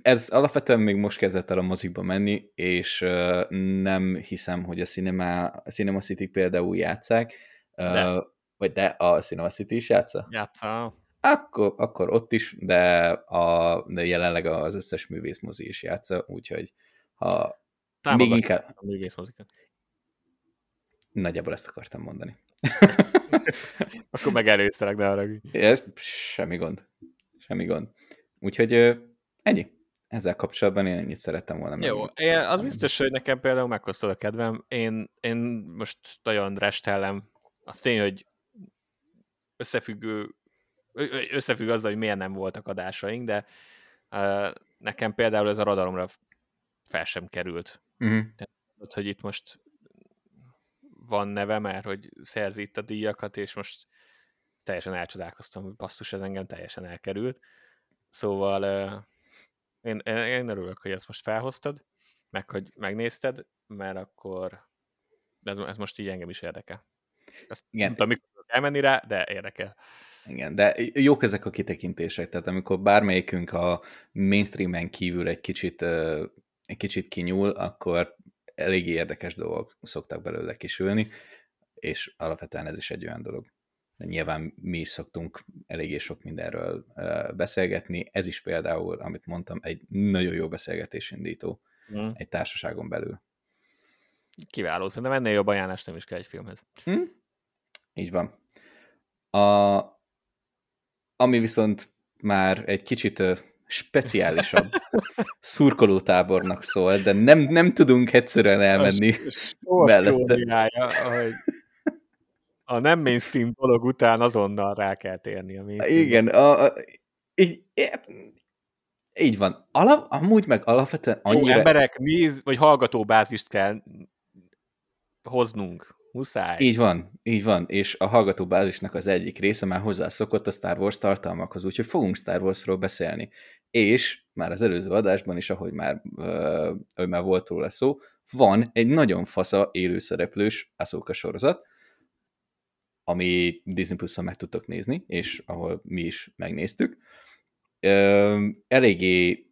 ez alapvetően még most kezdett el a mozikba menni, és uh, nem hiszem, hogy a Cinema, a Cinema City például játszák, uh, De. vagy de a Cinema City is játsza? Játsza. Akkor, akkor ott is, de, a, de jelenleg az összes művészmozi is játsza, úgyhogy ha még Támogatja inkább, a művészmozikát. nagyjából ezt akartam mondani. Akkor meg előszerek, de arra. Ez semmi gond. Semmi gond. Úgyhogy ennyi. Ezzel kapcsolatban én ennyit szerettem volna. Jó, én, az biztos, hogy nekem például meghoztad a kedvem. Én, én most nagyon restellem. Az tény, hogy összefüggő, összefügg azzal, hogy miért nem voltak adásaink, de uh, nekem például ez a radaromra fel sem került. Uh-huh. Tudod, hogy itt most van neve, mert hogy szerzi itt a díjakat, és most teljesen elcsodálkoztam, hogy basszus, ez engem teljesen elkerült. Szóval uh, én, én, örülök, hogy ezt most felhoztad, meg hogy megnézted, mert akkor ez, ez most így engem is érdekel. Ezt Igen. nem tudom, mikor elmenni rá, de érdekel. Igen, de jók ezek a kitekintések, tehát amikor bármelyikünk a mainstreamen kívül egy kicsit, egy kicsit kinyúl, akkor eléggé érdekes dolgok szoktak belőle kisülni, és alapvetően ez is egy olyan dolog. De nyilván mi is szoktunk eléggé sok mindenről beszélgetni, ez is például, amit mondtam, egy nagyon jó beszélgetésindító Mm. egy társaságon belül. Kiváló, szerintem ennél jobb ajánlás nem is kell egy filmhez. Hm? Így van. A, ami viszont már egy kicsit speciálisabb szurkolótábornak szól, de nem, nem tudunk egyszerűen elmenni A mellette. ahogy a nem mainstream dolog után azonnal rá kell térni a mainstream. Igen, a, a, így, így van. Alap, amúgy meg alapvetően annyira... Jó, emberek, néz, vagy hallgatóbázist kell hoznunk. Muszáj. Így van, így van, és a hallgatóbázisnak az egyik része már hozzászokott a Star Wars tartalmakhoz, úgyhogy fogunk Star Warsról beszélni. És már az előző adásban is, ahogy már, uh, ahogy már volt róla szó, van egy nagyon fasza élőszereplős Ahsoka sorozat, ami Disney Plus-on meg tudtok nézni, és ahol mi is megnéztük. Uh, eléggé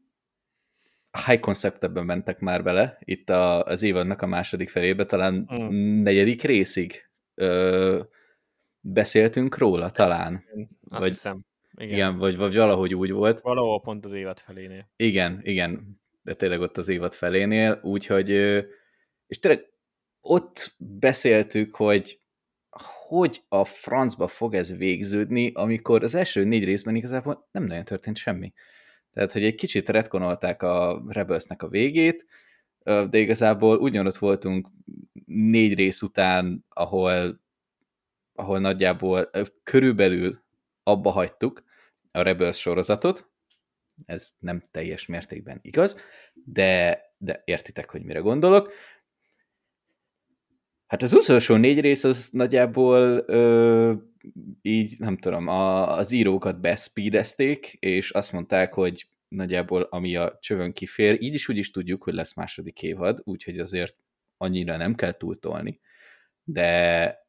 high conceptebben mentek már bele, itt a, az évadnak a második felébe, talán mm. negyedik részig ö, beszéltünk róla, talán. Azt vagy, hiszem. Igen. igen, vagy, vagy valahogy úgy volt. Valahol pont az évad felénél. Igen, igen, de tényleg ott az évad felénél, úgyhogy, és tényleg ott beszéltük, hogy hogy a francba fog ez végződni, amikor az első négy részben igazából nem nagyon történt semmi. Tehát, hogy egy kicsit retkonolták a Rebelsnek a végét, de igazából ugyanott voltunk négy rész után, ahol, ahol nagyjából körülbelül abba hagytuk a Rebels sorozatot, ez nem teljes mértékben igaz, de, de értitek, hogy mire gondolok. Hát az utolsó négy rész az nagyjából ö, így, nem tudom, a, az írókat beszpídezték, és azt mondták, hogy nagyjából ami a csövön kifér, így is úgy is tudjuk, hogy lesz második évad, úgyhogy azért annyira nem kell túltolni, de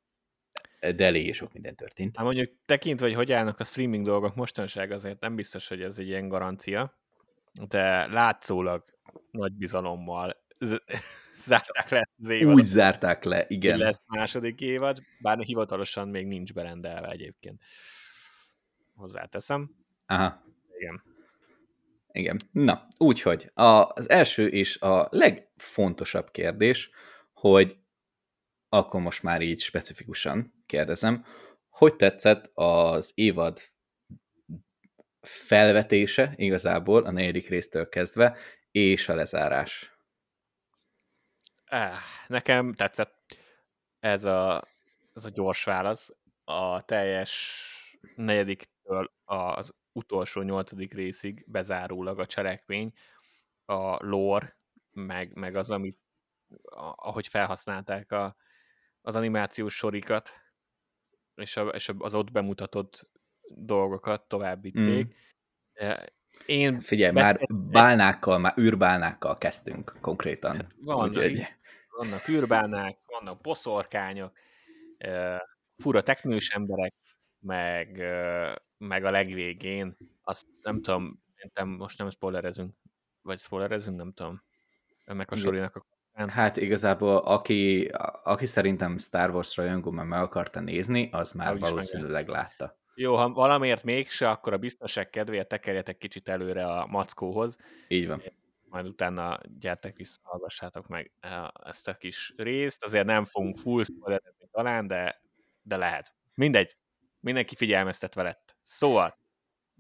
de elég sok minden történt. Hát mondjuk tekintve, hogy hogy állnak a streaming dolgok mostanság, azért nem biztos, hogy ez egy ilyen garancia, de látszólag nagy bizalommal zárták le az évad. Úgy zárták le, igen. Lesz második évad, bár hivatalosan még nincs berendelve egyébként. Hozzáteszem. Aha. Igen. Igen. Na, úgyhogy az első és a legfontosabb kérdés, hogy akkor most már így specifikusan kérdezem, hogy tetszett az évad felvetése igazából a negyedik résztől kezdve, és a lezárás? Eh, nekem tetszett ez a, ez a gyors válasz. A teljes negyediktől az utolsó nyolcadik részig bezárólag a cselekmény, a lore, meg, meg az, amit ahogy felhasználták a, az animációs sorikat, és, a, és az ott bemutatott dolgokat továbbíték. Mm. Én Figyelj, már bálnákkal, már űrbálnákkal kezdtünk konkrétan. Hát van, Úgyhogy... Vannak űrbálnák, vannak boszorkányok, fura teknős emberek, meg, meg a legvégén, azt nem tudom, nem, most nem spoilerezünk, vagy spoilerezünk, nem tudom, ennek a sorinak a Hát igazából, aki, aki szerintem Star Wars rajongó már meg akarta nézni, az már Úgy valószínűleg látta. Jó, ha valamiért mégse, akkor a biztonság kedvéért tekerjetek kicsit előre a mackóhoz. Így van. Majd utána gyertek vissza, hallgassátok meg ezt a kis részt. Azért nem fogunk full spoilerezni talán, de, de lehet. Mindegy, mindenki figyelmeztetve lett. Szóval,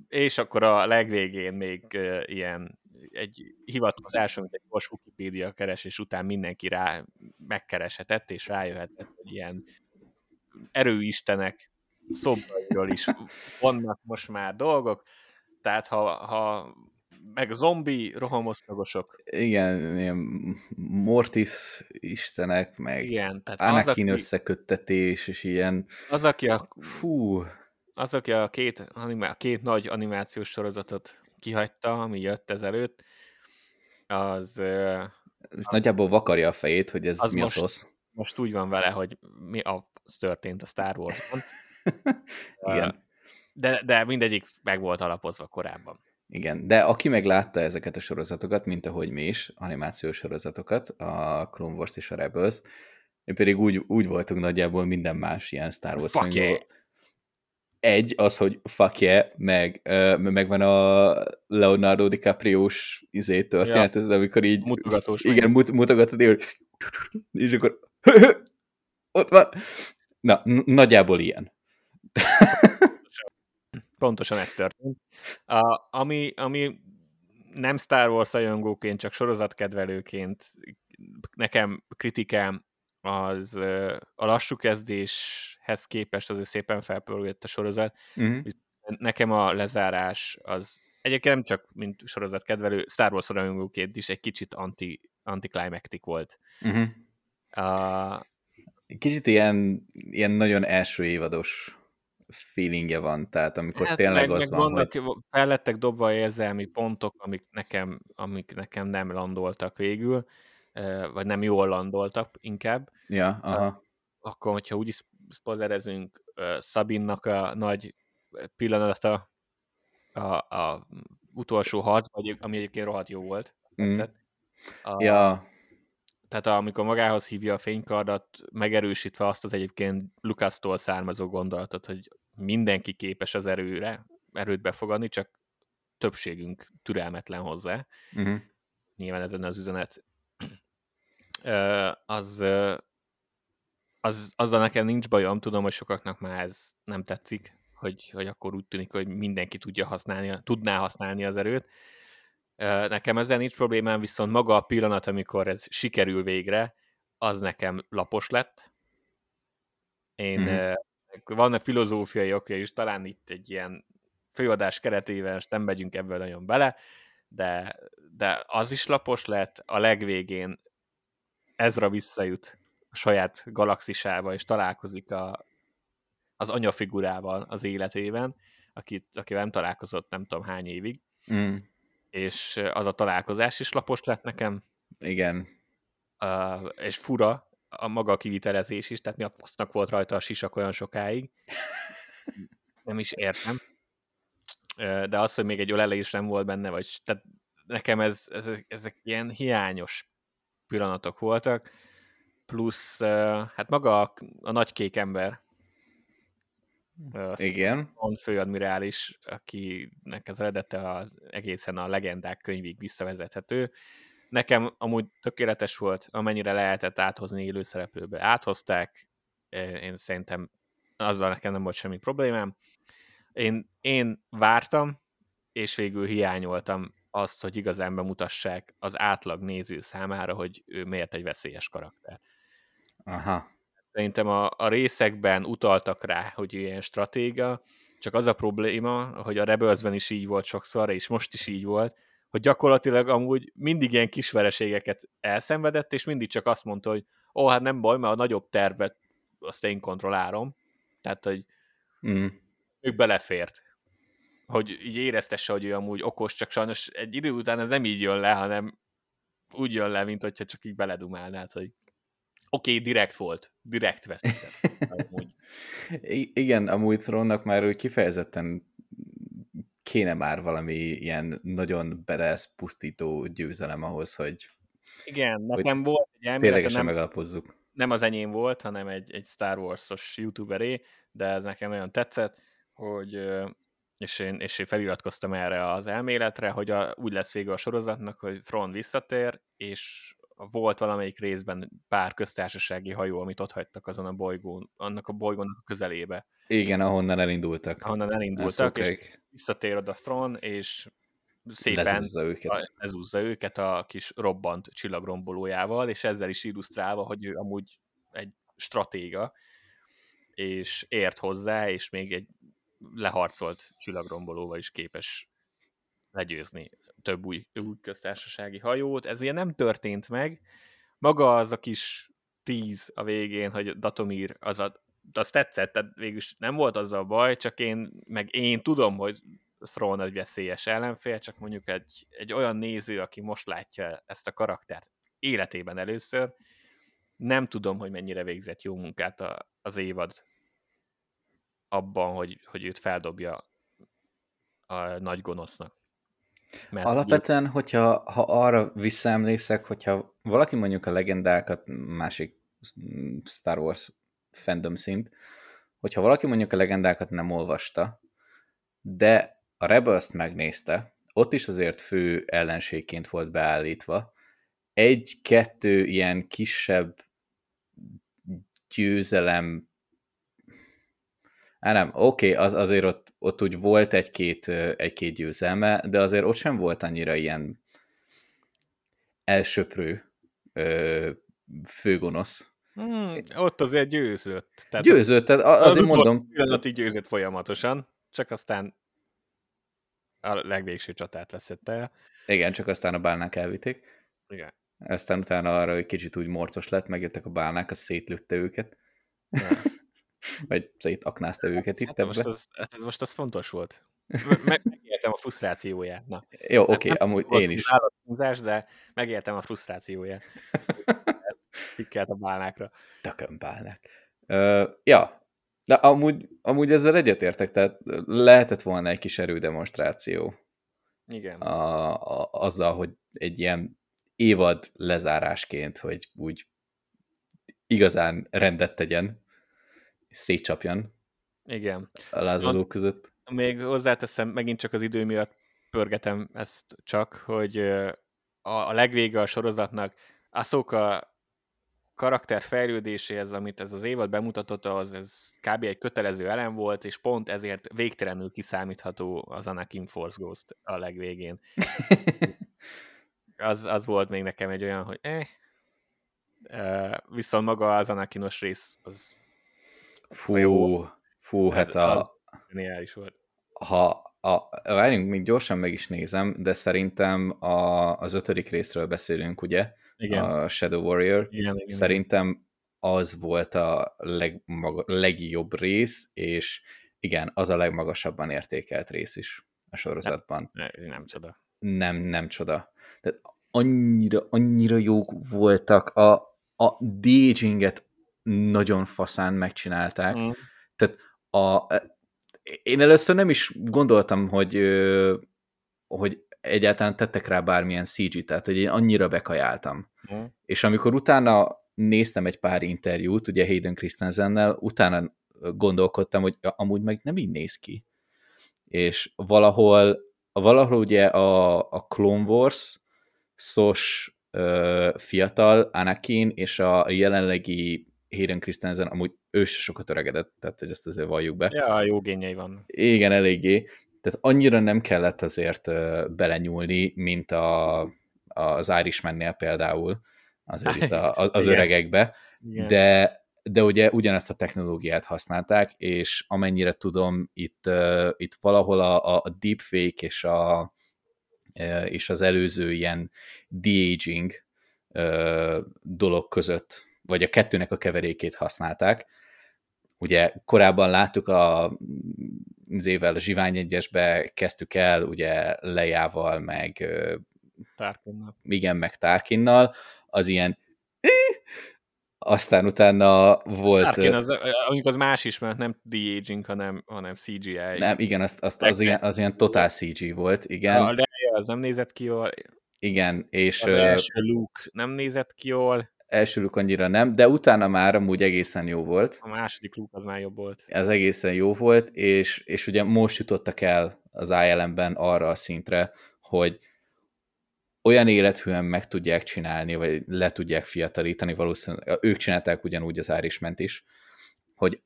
és akkor a legvégén még uh, ilyen egy hivatkozás, amit egy gyors Wikipedia keresés után mindenki rá megkereshetett, és rájöhetett, hogy ilyen erőistenek szobrairól is vannak most már dolgok, tehát ha, ha meg zombi rohamosztagosok. Igen, ilyen Mortis istenek, meg Igen, tehát Anakin az, aki, összeköttetés, és ilyen... Az, aki a... Fú... Az, aki a két, animá, két nagy animációs sorozatot kihagyta, ami jött ezelőtt, az... Most a, nagyjából vakarja a fejét, hogy ez az mi most, a tosz. Most úgy van vele, hogy mi az történt a Star Wars-ban. Igen. De, de mindegyik meg volt alapozva korábban. Igen, de aki meg látta ezeket a sorozatokat, mint ahogy mi is, animációs sorozatokat, a Clone Wars és a rebels mi pedig úgy, úgy voltunk nagyjából minden más ilyen Star Wars Fuck yeah. Egy, az, hogy fuck yeah, meg, uh, megvan a Leonardo DiCaprio-s izé történet, ja. amikor így... Mutogatós. Igen, mut, mutogatod, hogy és akkor ott van. Na, nagyjából ilyen. Pontosan ez történt. A, ami, ami nem Star Wars rajongóként, csak sorozatkedvelőként nekem kritikám az a lassú kezdéshez képest azért szépen felpörgött a sorozat. Uh-huh. Nekem a lezárás az egyébként nem csak mint sorozat kedvelő, Star Wars rajongóként is egy kicsit anti, anticlimactic volt. Uh-huh. Uh, Kicsit ilyen, ilyen nagyon első évados feelingje van, tehát amikor hát tényleg meg, az meg van, vannak, hogy... Fel lettek dobva érzelmi pontok, amik nekem, amik nekem nem landoltak végül, vagy nem jól landoltak inkább. Ja, aha. Akkor, hogyha úgy is spoilerezünk, Szabinnak a nagy pillanata a, a utolsó harc, vagy, ami egyébként rohadt jó volt. Mm. A, ja. Tehát amikor magához hívja a fénykardat, megerősítve azt az egyébként Lukasztól származó gondolatot, hogy mindenki képes az erőre, erőt befogadni, csak többségünk türelmetlen hozzá. Uh-huh. Nyilván ezen az üzenet. az, az, azzal nekem nincs bajom, tudom, hogy sokaknak már ez nem tetszik, hogy, hogy akkor úgy tűnik, hogy mindenki tudja használni, tudná használni az erőt. Nekem ezzel nincs problémám, viszont maga a pillanat, amikor ez sikerül végre, az nekem lapos lett. Én mm-hmm. vannak filozófiai okja is, talán itt egy ilyen főadás keretében, és nem megyünk ebből nagyon bele, de, de az is lapos lett, a legvégén Ezra visszajut a saját galaxisába, és találkozik a, az anyafigurával az életében, akit, akivel nem találkozott nem tudom hány évig, mm. És az a találkozás is lapos lett nekem. Igen. Uh, és fura a maga a kivitelezés is, tehát mi a fasznak volt rajta a sisak olyan sokáig. nem is értem. Uh, de az, hogy még egy ölelés nem volt benne, vagy tehát nekem ez, ez, ezek ilyen hiányos pillanatok voltak, plusz uh, hát maga a, a nagy kék ember, azt Igen. A főadmirális, akinek az eredete az egészen a legendák könyvig visszavezethető. Nekem amúgy tökéletes volt, amennyire lehetett áthozni élőszereplőbe. Áthozták, én szerintem azzal nekem nem volt semmi problémám. Én, én vártam, és végül hiányoltam azt, hogy igazán bemutassák az átlag néző számára, hogy ő miért egy veszélyes karakter. Aha szerintem a, a részekben utaltak rá, hogy ilyen stratéga, csak az a probléma, hogy a Rebelsben is így volt sokszor, és most is így volt, hogy gyakorlatilag amúgy mindig ilyen kis vereségeket elszenvedett, és mindig csak azt mondta, hogy ó, hát nem baj, mert a nagyobb tervet azt én kontrollálom. Tehát, hogy mm. ők belefért. Hogy így éreztesse, hogy ő amúgy okos, csak sajnos egy idő után ez nem így jön le, hanem úgy jön le, mint hogyha csak így beledumálnád, hogy Oké, okay, direkt volt. Direkt veszített. amúgy. Igen, amúgy Trónnak már úgy kifejezetten kéne már valami ilyen nagyon beresz, pusztító győzelem ahhoz, hogy igen, nekem hogy volt egy elméletem, nem, megalapozzuk. Nem az enyém volt, hanem egy, egy Star Wars-os youtuberé, de ez nekem nagyon tetszett, hogy és én, és én feliratkoztam erre az elméletre, hogy a, úgy lesz vége a sorozatnak, hogy Thrawn visszatér, és volt valamelyik részben pár köztársasági hajó, amit ott hagytak azon a bolygón, annak a bolygónak a közelébe. Igen, ahonnan elindultak. Ahonnan elindultak, és visszatér oda Thron, és szépen lezúzza őket. lezúzza őket a kis robbant csillagrombolójával, és ezzel is illusztrálva, hogy ő amúgy egy stratéga, és ért hozzá, és még egy leharcolt csillagrombolóval is képes legyőzni több új, új köztársasági hajót. Ez ugye nem történt meg. Maga az a kis tíz a végén, hogy Datomir, az a, az tetszett, tehát végülis nem volt az a baj, csak én, meg én tudom, hogy Thrawn egy veszélyes ellenfél, csak mondjuk egy, egy olyan néző, aki most látja ezt a karaktert életében először, nem tudom, hogy mennyire végzett jó munkát a, az évad abban, hogy, hogy őt feldobja a nagy gonosznak. Mert Alapvetően, ugye... hogyha ha arra visszaemlékszek, hogyha valaki mondjuk a legendákat, másik Star Wars fandom szint, hogyha valaki mondjuk a legendákat nem olvasta, de a Rebels-t megnézte, ott is azért fő ellenségként volt beállítva, egy-kettő ilyen kisebb győzelem Á, nem, oké, okay, az, azért ott, ott úgy volt egy-két, egy-két győzelme, de azért ott sem volt annyira ilyen elsöprő főgonosz. Hmm, ott azért győzött. Tehát győzött, tehát azért az mondom. Pillanatig győzött folyamatosan, csak aztán a legvégső csatát veszette el. Igen, csak aztán a bálnák elvitték. Igen. Aztán utána arra, hogy kicsit úgy morcos lett, megjöttek a bálnák, az szétlőtte őket. Ja. Vagy szétaknázta őket hát, itt hát most az, hát ez most az fontos volt. Megéltem a frusztrációját. Na. Jó, oké, okay, amúgy én is. Húzás, de megéltem a frusztrációját. Pikkelt a bálnákra. Tökön bálnák. Uh, ja, de amúgy, amúgy ezzel egyetértek, tehát lehetett volna egy kis erődemonstráció. Igen. A, a, azzal, hogy egy ilyen évad lezárásként, hogy úgy igazán rendet tegyen, szétcsapjan Igen. a lázadók között. Még hozzáteszem, megint csak az idő miatt pörgetem ezt csak, hogy a, a legvége a sorozatnak Ahsoka karakter fejlődéséhez, amit ez az évad bemutatott, az ez kb. egy kötelező elem volt, és pont ezért végtelenül kiszámítható az Anakin Force Ghost a legvégén. az, az volt még nekem egy olyan, hogy eh, viszont maga az Anakinos rész az fú, jó. fú, hát a... Geniális volt. Ha a, várjunk, még gyorsan meg is nézem, de szerintem a, az ötödik részről beszélünk, ugye? Igen. A Shadow Warrior. Igen, igen, szerintem az volt a legmaga, legjobb rész, és igen, az a legmagasabban értékelt rész is a sorozatban. Nem, nem csoda. Nem, nem csoda. Tehát annyira, annyira jók voltak. A, a DJinget nagyon faszán megcsinálták. Mm. Tehát a, én először nem is gondoltam, hogy, hogy egyáltalán tettek rá bármilyen CG, tehát hogy én annyira bekajáltam. Mm. És amikor utána néztem egy pár interjút, ugye Hayden Christensennel, utána gondolkodtam, hogy amúgy meg nem így néz ki. És valahol, valahol ugye a, a Clone Wars szos ö, fiatal Anakin és a jelenlegi Hayden Christensen amúgy ő se sokat öregedett, tehát hogy ezt azért valljuk be. Ja, jó gényei van. Igen, eléggé. Tehát annyira nem kellett azért belenyúlni, mint a, az Irishmannél például, azért itt a, az öregekbe, Igen. de de ugye ugyanezt a technológiát használták, és amennyire tudom, itt, uh, itt valahol a, a deepfake és, a, uh, és az előző ilyen de-aging uh, dolog között vagy a kettőnek a keverékét használták. Ugye korábban láttuk a, az évvel a Zsivány egyesbe kezdtük el, ugye Lejával, meg Tarkinnal. Igen, meg Tarkinnal, az ilyen aztán utána volt... Tarkin az, az más is, mert nem de-aging, hanem, hanem CGI. Nem, igen, azt, azt az, ilyen, az ilyen totál CG volt, igen. A Leia az nem nézett ki jól. Igen, és... Az első Luke nem nézett ki jól első luk annyira nem, de utána már amúgy egészen jó volt. A második luk az már jobb volt. Ez egészen jó volt, és, és ugye most jutottak el az ILM-ben arra a szintre, hogy olyan élethűen meg tudják csinálni, vagy le tudják fiatalítani, valószínűleg ők csinálták ugyanúgy az Irishment is, hogy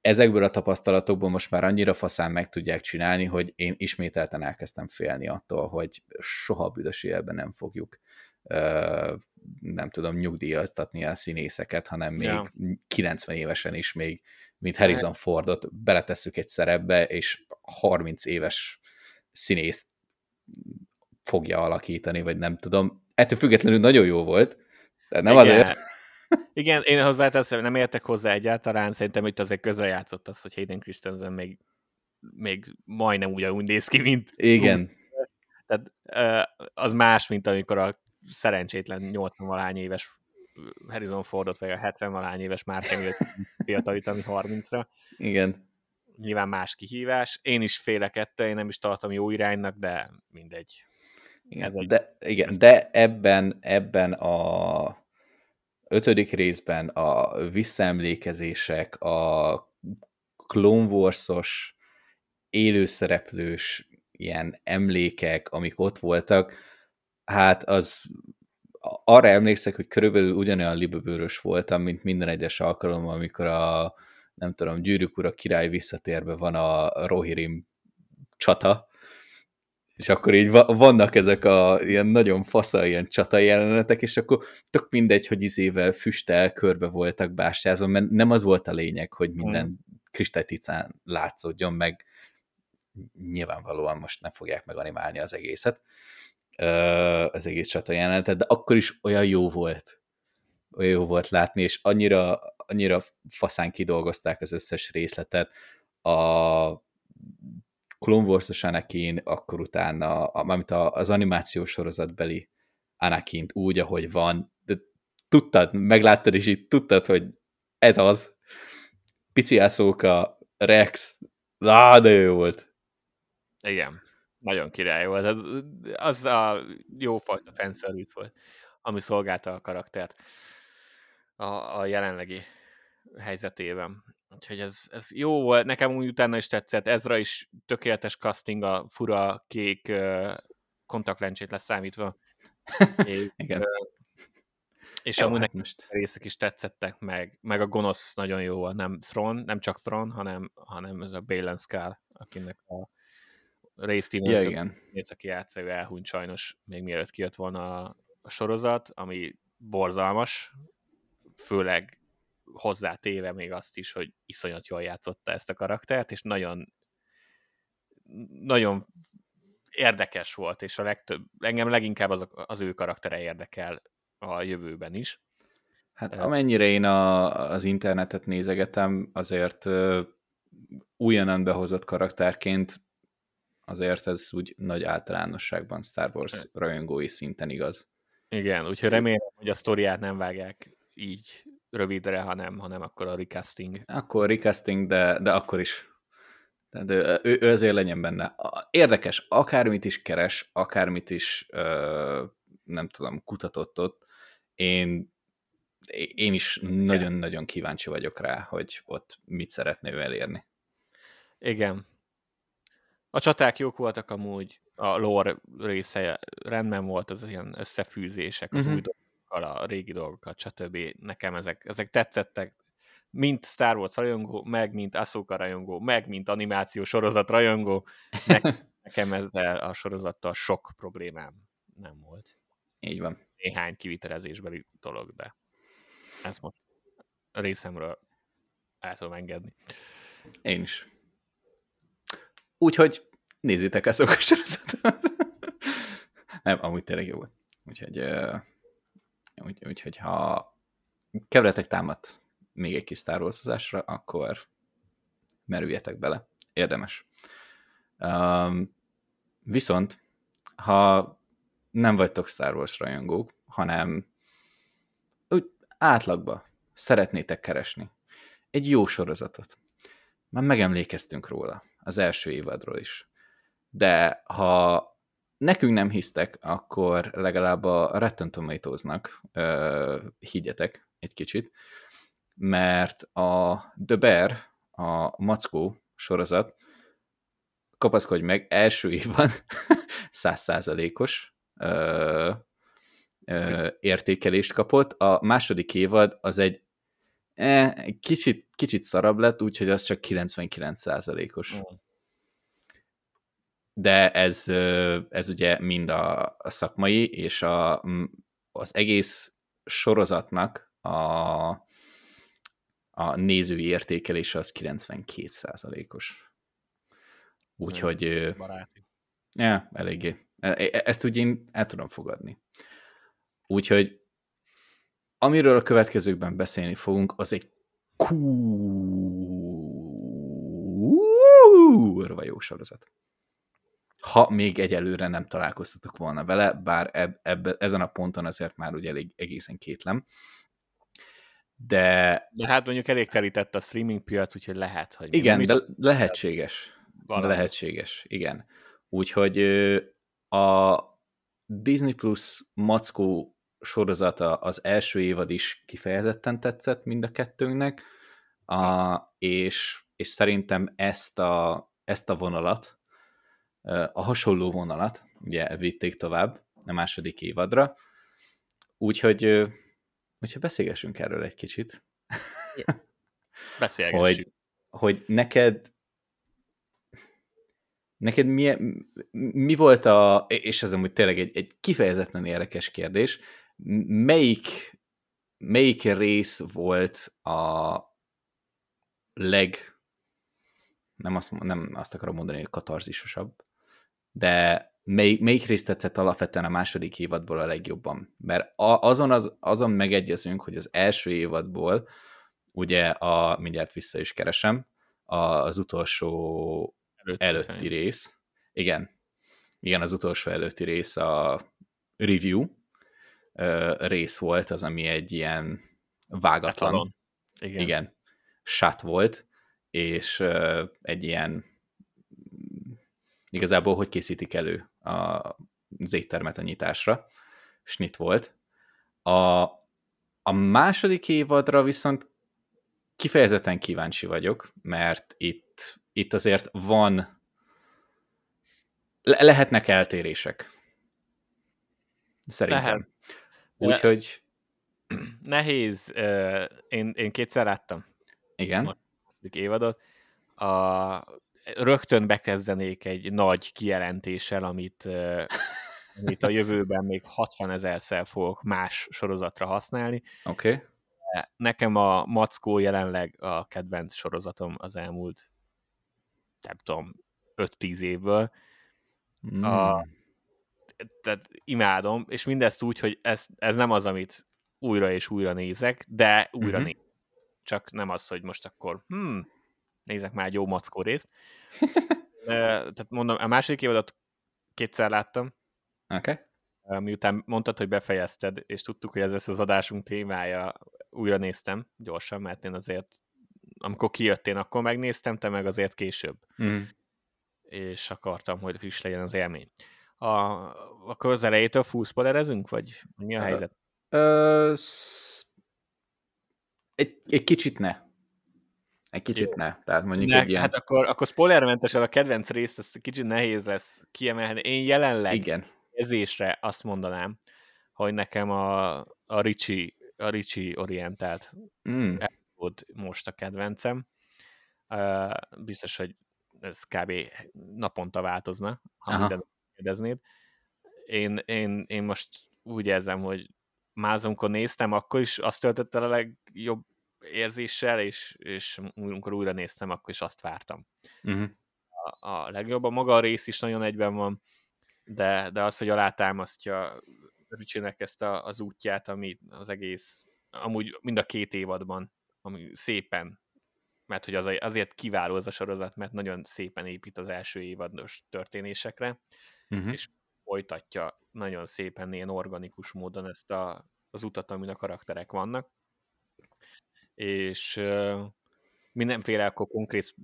ezekből a tapasztalatokból most már annyira faszán meg tudják csinálni, hogy én ismételten elkezdtem félni attól, hogy soha büdös életben nem fogjuk nem tudom, nyugdíjaztatni a színészeket, hanem még ja. 90 évesen is még, mint Harrison Fordot beletesszük egy szerepbe, és 30 éves színészt fogja alakítani, vagy nem tudom. Ettől függetlenül nagyon jó volt, de nem Igen. azért. Igen, én hozzáteszem, nem értek hozzá egyáltalán, szerintem itt azért közel játszott az, hogy Hayden Christensen még, még majdnem ugyanúgy néz ki, mint... Igen. Tehát az más, mint amikor a szerencsétlen 80 valány éves Harrison Fordot, vagy a 70 valány éves Mark Hamill fiatalítani 30-ra. Igen. Nyilván más kihívás. Én is félek ettől, én nem is tartom jó iránynak, de mindegy. Igen, Ez de, igen, de ebben, ebben a ötödik részben a visszaemlékezések, a Clone Wars-os élőszereplős ilyen emlékek, amik ott voltak, hát az arra emlékszek, hogy körülbelül ugyanolyan libabőrös voltam, mint minden egyes alkalommal, amikor a nem tudom, gyűrűk ura király visszatérve van a Rohirrim csata, és akkor így vannak ezek a ilyen nagyon fasza, ilyen csata jelenetek, és akkor tök mindegy, hogy izével füstel körbe voltak bástyázva, mert nem az volt a lényeg, hogy minden mm. kristályticán látszódjon, meg nyilvánvalóan most nem fogják meganimálni az egészet, az egész csata jelenetet, de akkor is olyan jó volt. Olyan jó volt látni, és annyira, annyira faszán kidolgozták az összes részletet. A Clone Wars-os Anakin, akkor utána, amit az animációs sorozatbeli anakin úgy, ahogy van, de tudtad, megláttad, és így tudtad, hogy ez az. Pici Ahsoka, Rex, á, de jó volt. Igen, nagyon király volt. Az, az a jó fajta fanservice volt, ami szolgálta a karaktert a, a jelenlegi helyzetében. Úgyhogy ez, ez jó volt, nekem úgy utána is tetszett, Ezra is tökéletes casting, a fura kék kontaktlencsét leszámítva. Igen. És jó, amúgy hát most. részek is tetszettek meg, meg a gonosz nagyon jó nem Thron, nem csak Thron, hanem, hanem ez a Balen Skull, akinek a Ray Stevens, ja, igen. aki játsza, ő elhunyt sajnos, még mielőtt kijött volna a, a sorozat, ami borzalmas, főleg hozzátéve még azt is, hogy iszonyat jól játszotta ezt a karaktert, és nagyon nagyon érdekes volt, és a legtöbb, engem leginkább az, az ő karaktere érdekel a jövőben is. Hát amennyire én a, az internetet nézegetem, azért újonnan behozott karakterként azért ez úgy nagy általánosságban Star Wars rajongói szinten igaz. Igen, úgyhogy remélem, hogy a sztoriát nem vágják így rövidre, hanem, hanem akkor a recasting. Akkor recasting, de, de akkor is. De ő, ő azért legyen benne. Érdekes, akármit is keres, akármit is ö, nem tudom, kutatott ott, én, én is nagyon-nagyon kíváncsi vagyok rá, hogy ott mit szeretne ő elérni. Igen. A csaták jók voltak amúgy, a lore része rendben volt, az ilyen összefűzések, az uh-huh. új dolgokkal, a régi dolgokat, stb. Nekem ezek, ezek tetszettek, mint Star Wars rajongó, meg mint Ahsoka rajongó, meg mint animáció sorozat rajongó, nekem ezzel a sorozattal sok problémám nem volt. Így van. Néhány kivitelezésbeli dolog, de ez most részemről el tudom engedni. Én is. Úgyhogy nézzétek ezt a sorozatot. nem, amúgy tényleg jó volt. Úgyhogy, úgy, úgyhogy ha keveletek támad még egy kis Star wars akkor merüljetek bele. Érdemes. Um, viszont, ha nem vagytok Star Wars rajongók, hanem úgy átlagba szeretnétek keresni egy jó sorozatot. Már megemlékeztünk róla, az első évadról is. De ha nekünk nem hisztek, akkor legalább a Rotten Tomatoes-nak uh, higgyetek egy kicsit, mert a The Bear, a Mackó sorozat, kapaszkodj meg, első évban százszázalékos értékelést kapott, a második évad az egy kicsit, kicsit szarabb lett, úgyhogy az csak 99%-os. Mm. De ez, ez ugye mind a, a szakmai, és a, az egész sorozatnak a, a nézői értékelése az 92%-os. Úgyhogy... Baráti. Ja, eléggé. E, e, ezt úgy én el tudom fogadni. Úgyhogy amiről a következőkben beszélni fogunk, az egy kurva jó sorozat. Ha még egyelőre nem találkoztatok volna vele, bár eb, eb, ezen a ponton azért már ugye elég egészen kétlem. De... De hát mondjuk elég terített a streaming piac, úgyhogy lehet, hogy... Igen, de lehetséges. De lehetséges, igen. Úgyhogy a Disney Plus mackó sorozata az első évad is kifejezetten tetszett mind a kettőnknek, a, és, és szerintem ezt a, ezt a vonalat, a hasonló vonalat, ugye vitték tovább a második évadra, úgyhogy, úgyhogy beszélgessünk erről egy kicsit. Beszélgessünk. hogy, hogy neked Neked mi, mi volt a, és ez amúgy tényleg egy, egy kifejezetten érdekes kérdés, melyik, melyik rész volt a leg, nem azt, nem azt akarom mondani, hogy katarzisosabb, de melyik, melyik részt tetszett alapvetően a második évadból a legjobban? Mert azon, az, azon megegyezünk, hogy az első évadból, ugye a, mindjárt vissza is keresem, az utolsó előtti, előtti szerint. rész, igen, igen, az utolsó előtti rész a review rész volt, az, ami egy ilyen vágatlan, Etalon. igen. igen, sat volt, és egy ilyen igazából hogy készítik elő a, az éttermet a nyitásra, snit volt. A, a második évadra viszont kifejezetten kíváncsi vagyok, mert itt, itt azért van, le, lehetnek eltérések. Szerintem. Lehet. Úgyhogy... Nehéz. Én, én kétszer láttam. Igen. A évadot. A, rögtön bekezdenék egy nagy kijelentéssel, amit, amit a jövőben még 60 ezerszer fogok más sorozatra használni. Oké. Okay. Nekem a Mackó jelenleg a kedvenc sorozatom az elmúlt, nem tudom, 5-10 évből. Mm. A, tehát imádom, és mindezt úgy, hogy ez, ez nem az, amit újra és újra nézek, de újra mm-hmm. nézek. Csak nem az, hogy most akkor hmm, nézek már egy jó mackó részt. Tehát mondom, a második évadot kétszer láttam. Oké. Okay. Miután mondtad, hogy befejezted, és tudtuk, hogy ez lesz az adásunk témája, újra néztem gyorsan, mert én azért, amikor kijött, én akkor megnéztem, te meg azért később. Mm. És akartam, hogy friss legyen az élmény. A, akkor az elejétől fullspoilerezünk, vagy mi a helyzet? Ö, egy, egy kicsit ne. Egy kicsit Jó. ne. Tehát mondjuk ne, egy ilyen... Hát akkor, akkor spoilermentesen a kedvenc részt, ez kicsit nehéz lesz kiemelni. Én jelenleg Igen. érzésre azt mondanám, hogy nekem a, a Ricsi, a Ricsi orientált mm. volt most a kedvencem. Uh, biztos, hogy ez kb. naponta változna, ha kérdeznéd. Én, én, én most úgy érzem, hogy már amikor néztem, akkor is azt töltött el a legjobb érzéssel, és, és amikor újra néztem, akkor is azt vártam. Uh-huh. A, a legjobb, a maga a rész is nagyon egyben van, de, de az, hogy alátámasztja Ricsinek ezt a, az útját, ami az egész, amúgy mind a két évadban, ami szépen, mert hogy az, azért kiváló az a sorozat, mert nagyon szépen épít az első évados történésekre, uh-huh. és folytatja nagyon szépen ilyen organikus módon ezt a, az utat, amin a karakterek vannak és mindenféle akkor konkrét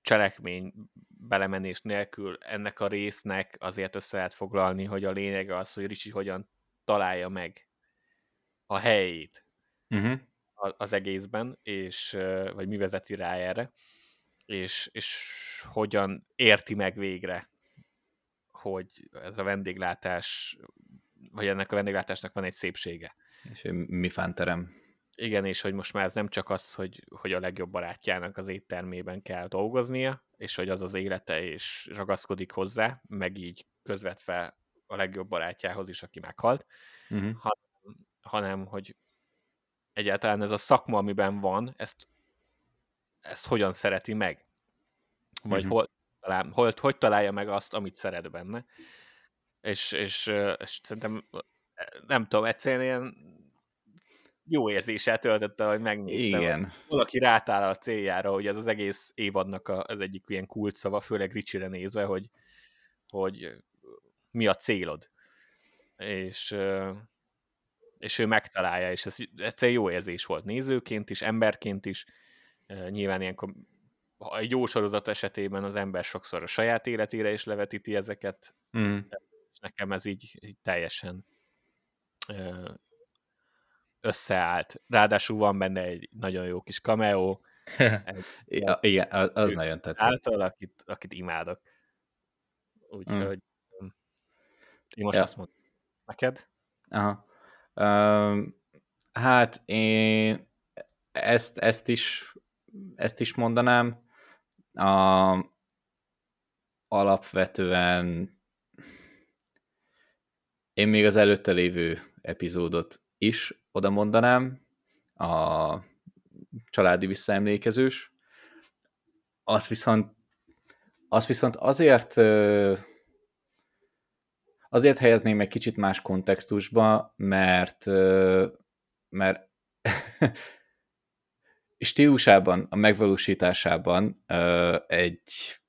cselekmény belemenés nélkül ennek a résznek azért össze lehet foglalni, hogy a lényege az, hogy Ricsi hogyan találja meg a helyét uh-huh. az egészben, és, vagy mi vezeti rá erre, és, és hogyan érti meg végre, hogy ez a vendéglátás, vagy ennek a vendéglátásnak van egy szépsége. És mi fánterem igen, és hogy most már ez nem csak az, hogy, hogy a legjobb barátjának az éttermében kell dolgoznia, és hogy az az élete, és ragaszkodik hozzá, meg így közvetve a legjobb barátjához is, aki meghalt, uh-huh. hanem, hanem, hogy egyáltalán ez a szakma, amiben van, ezt, ezt hogyan szereti meg? Vagy uh-huh. hol, talál, hol, hogy találja meg azt, amit szeret benne. És, és, és szerintem nem tudom, egyszerűen ilyen jó érzéssel töltötte, hogy megnéztem. Igen. Valaki rátál a céljára, hogy ez az egész évadnak a, az egyik ilyen kult szava, főleg Ricsire nézve, hogy, hogy mi a célod. És, és ő megtalálja, és ez egyszerűen jó érzés volt nézőként is, emberként is. Nyilván ilyenkor egy jó sorozat esetében az ember sokszor a saját életére is levetíti ezeket. Mm. És nekem ez így, így teljesen összeállt. Ráadásul van benne egy nagyon jó kis cameo. Ja, igen, az, az nagyon tetszett. Által, akit, akit imádok. Úgyhogy mm. én most ja. azt mondom. Neked? Aha. Um, hát én ezt, ezt is ezt is mondanám. A, alapvetően én még az előtte lévő epizódot is oda mondanám, a családi visszaemlékezős. Azt viszont, azt viszont azért azért helyezném egy kicsit más kontextusba, mert mert stílusában, a megvalósításában egy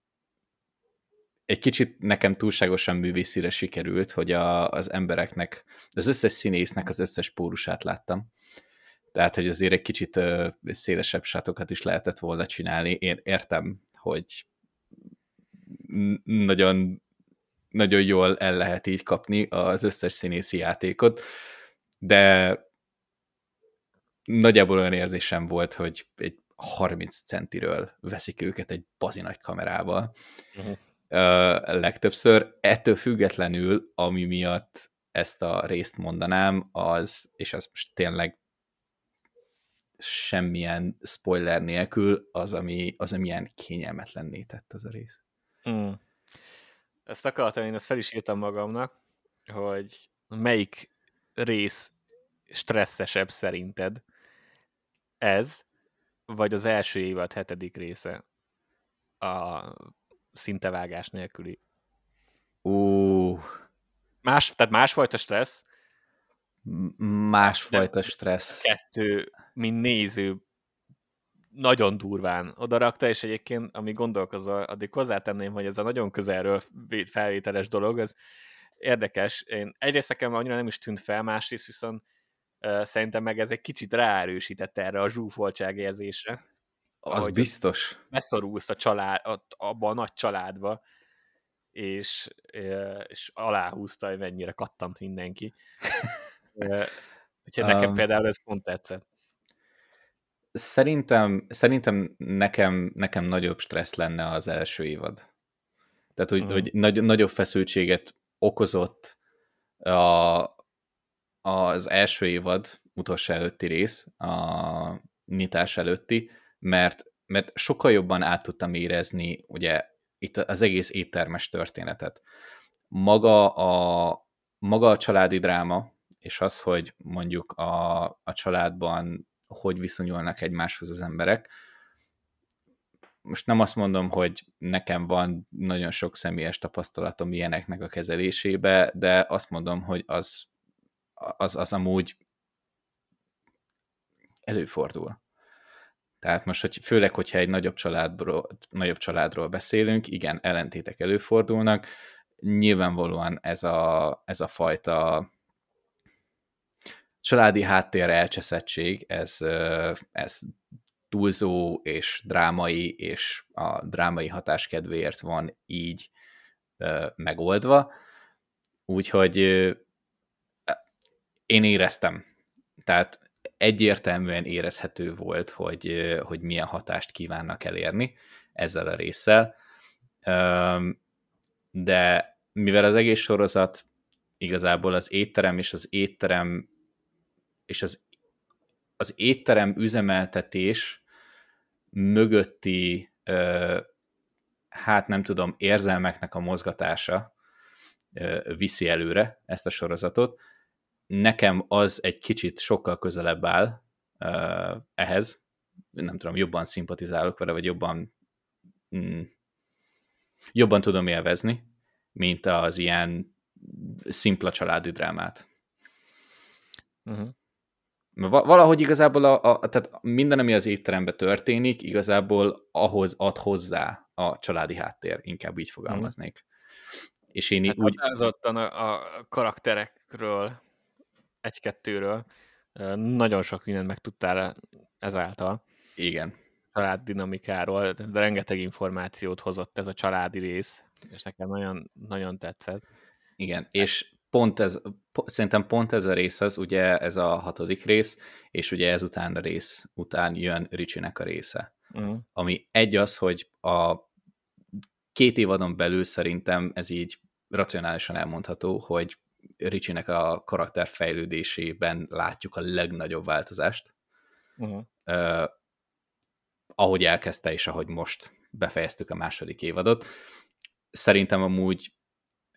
egy kicsit nekem túlságosan művészire sikerült, hogy a, az embereknek, az összes színésznek az összes pórusát láttam. Tehát, hogy azért egy kicsit uh, szélesebb sátokat is lehetett volna csinálni. Én értem, hogy nagyon, nagyon jól el lehet így kapni az összes színészi játékot, de nagyjából olyan érzésem volt, hogy egy 30 centiről veszik őket egy bazi nagy kamerával. Uh-huh legtöbbször. Ettől függetlenül, ami miatt ezt a részt mondanám, az, és az most tényleg semmilyen spoiler nélkül, az, ami, az, ami ilyen kényelmetlenné tett az a rész. Mm. Ezt akartam, én ezt fel is írtam magamnak, hogy melyik rész stresszesebb szerinted? Ez, vagy az első évad hetedik része a szintevágás nélküli. Ú. Más, tehát másfajta stressz. Másfajta stressz. Kettő, mint néző, nagyon durván odarakta, és egyébként, ami gondolkozol, addig hozzátenném, hogy ez a nagyon közelről felvételes dolog, ez érdekes. Én egyrészt nekem annyira nem is tűnt fel, másrészt viszont uh, szerintem meg ez egy kicsit ráerősített erre a zsúfoltság érzésre. Az biztos. Beszorulsz a család, abba a nagy családba, és, és aláhúzta, hogy mennyire kattant mindenki. Úgyhogy nekem um, például ez pont tetszett. Szerintem, szerintem nekem, nekem nagyobb stressz lenne az első évad. Tehát, hogy, uh-huh. hogy nagy, nagyobb feszültséget okozott a, az első évad utolsó előtti rész, a nyitás előtti, mert, mert sokkal jobban át tudtam érezni ugye itt az egész éttermes történetet. Maga a, maga a családi dráma, és az, hogy mondjuk a, a családban hogy viszonyulnak egymáshoz az emberek, most nem azt mondom, hogy nekem van nagyon sok személyes tapasztalatom ilyeneknek a kezelésébe, de azt mondom, hogy az, az, az amúgy előfordul. Tehát most, hogy főleg, hogyha egy nagyobb családról, nagyobb családról beszélünk, igen, ellentétek előfordulnak, nyilvánvalóan ez a, ez a fajta családi háttér elcseszettség, ez, ez túlzó és drámai, és a drámai hatás kedvéért van így megoldva. Úgyhogy én éreztem. Tehát egyértelműen érezhető volt, hogy, hogy milyen hatást kívánnak elérni ezzel a résszel. De mivel az egész sorozat igazából az étterem és az étterem és az, az étterem üzemeltetés mögötti hát nem tudom, érzelmeknek a mozgatása viszi előre ezt a sorozatot, nekem az egy kicsit sokkal közelebb áll uh, ehhez, nem tudom, jobban szimpatizálok vele, vagy jobban mm, jobban tudom élvezni, mint az ilyen szimpla családi drámát. Uh-huh. Valahogy igazából a, a, tehát minden, ami az étteremben történik, igazából ahhoz ad hozzá a családi háttér, inkább így fogalmaznék. Uh-huh. És én hát úgy... a, a karakterekről egy-kettőről nagyon sok mindent megtudtál ezáltal. Igen. Család dinamikáról, de rengeteg információt hozott ez a családi rész, és nekem nagyon, nagyon tetszett. Igen, és pont ez, szerintem pont ez a rész az, ugye ez a hatodik rész, és ugye ezután a rész után jön Ricsinek a része. Uh-huh. Ami egy az, hogy a két évadon belül szerintem ez így racionálisan elmondható, hogy Ricsinek a karakter fejlődésében látjuk a legnagyobb változást. Uh-huh. Uh, ahogy elkezdte, és ahogy most befejeztük a második évadot. szerintem amúgy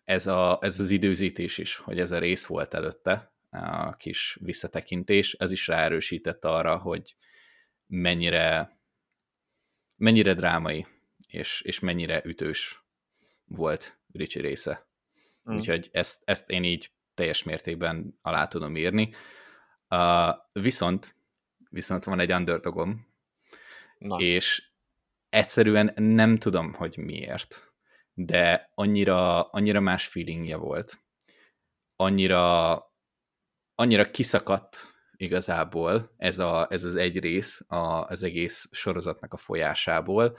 ez, a, ez az időzítés is, hogy ez a rész volt előtte, a kis visszatekintés, ez is ráerősített arra, hogy mennyire, mennyire drámai, és, és mennyire ütős volt Ricsi része. Mm. Úgyhogy ezt, ezt én így teljes mértékben alá tudom írni. Uh, viszont, viszont van egy underdogom, Na. és egyszerűen nem tudom, hogy miért, de annyira, annyira más feelingje volt. Annyira, annyira kiszakadt igazából ez, a, ez az egy rész a, az egész sorozatnak a folyásából.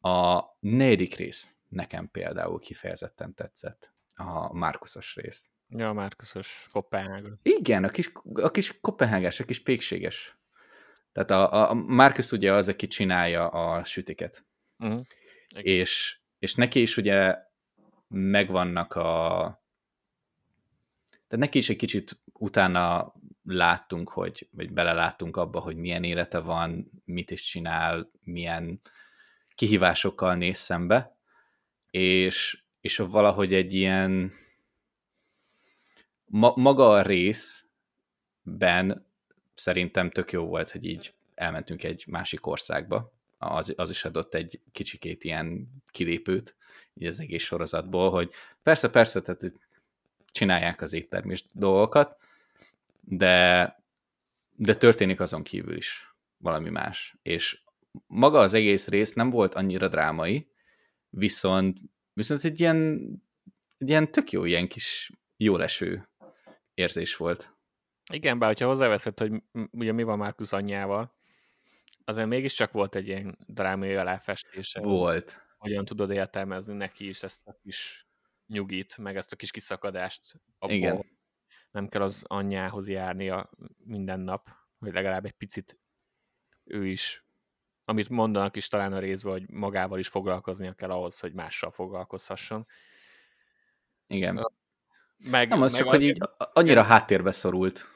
A negyedik rész nekem például kifejezetten tetszett, a Márkuszos rész. Ja, a Márkuszos Kopenhága. Igen, a kis, a kis kopenhágás, a kis pékséges. Tehát a, a Marcus ugye az, aki csinálja a sütiket. Uh-huh. És, és neki is ugye megvannak a... Tehát neki is egy kicsit utána láttunk, hogy, vagy beleláttunk abba, hogy milyen élete van, mit is csinál, milyen kihívásokkal néz szembe, és, és valahogy egy ilyen ma, maga a részben szerintem tök jó volt, hogy így elmentünk egy másik országba, az, az is adott egy kicsikét ilyen kilépőt így az egész sorozatból, hogy persze, persze, tehát csinálják az éttermés dolgokat, de, de történik azon kívül is valami más. És maga az egész rész nem volt annyira drámai, viszont, viszont egy ilyen, egy ilyen tök jó, ilyen kis jóleső érzés volt. Igen, bár hogyha hozzáveszed, hogy ugye mi van Márkusz anyjával, azért mégiscsak volt egy ilyen drámai aláfestése. Volt. Hogyan tudod értelmezni neki is ezt a kis nyugit, meg ezt a kis kiszakadást abból, Igen. nem kell az anyjához járnia minden nap, hogy legalább egy picit ő is, amit mondanak is talán a részben, hogy magával is foglalkoznia kell ahhoz, hogy mással foglalkozhasson. Igen. Meg, nem, az meg csak, hogy így annyira háttérbe szorult.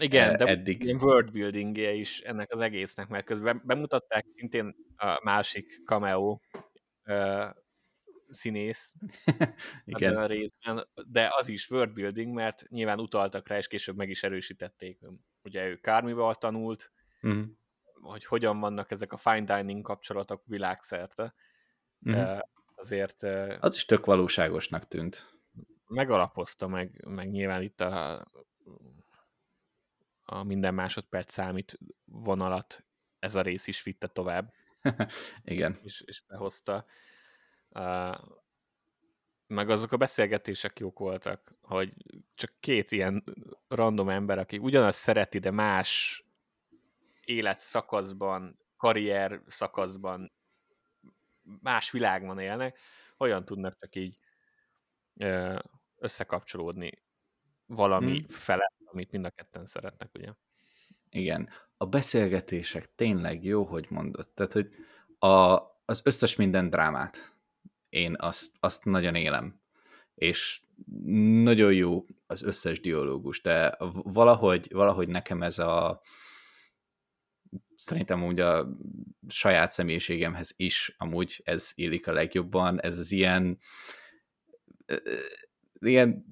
Igen, e, de eddig. ilyen world -e is ennek az egésznek, mert közben bemutatták szintén a másik cameo színész Igen. a részben, de az is worldbuilding, mert nyilván utaltak rá, és később meg is erősítették. Ugye ő Kármival tanult, uh-huh. Hogy hogyan vannak ezek a fine dining kapcsolatok világszerte. Uh, azért... Az is tök valóságosnak tűnt. Megalapozta, meg, meg nyilván itt a a minden másodperc számít vonalat ez a rész is vitte tovább. Igen. És, és behozta. Uh, meg azok a beszélgetések jók voltak, hogy csak két ilyen random ember, aki ugyanazt szereti, de más életszakaszban, karrier szakaszban, más világban élnek, hogyan tudnak csak így összekapcsolódni valami hmm. fele amit mind a ketten szeretnek, ugye? Igen. A beszélgetések tényleg jó, hogy mondod. Tehát, hogy a, az összes minden drámát én azt, azt nagyon élem. És nagyon jó az összes dialógus, de valahogy, valahogy nekem ez a szerintem úgy a saját személyiségemhez is amúgy ez illik a legjobban, ez az ilyen ilyen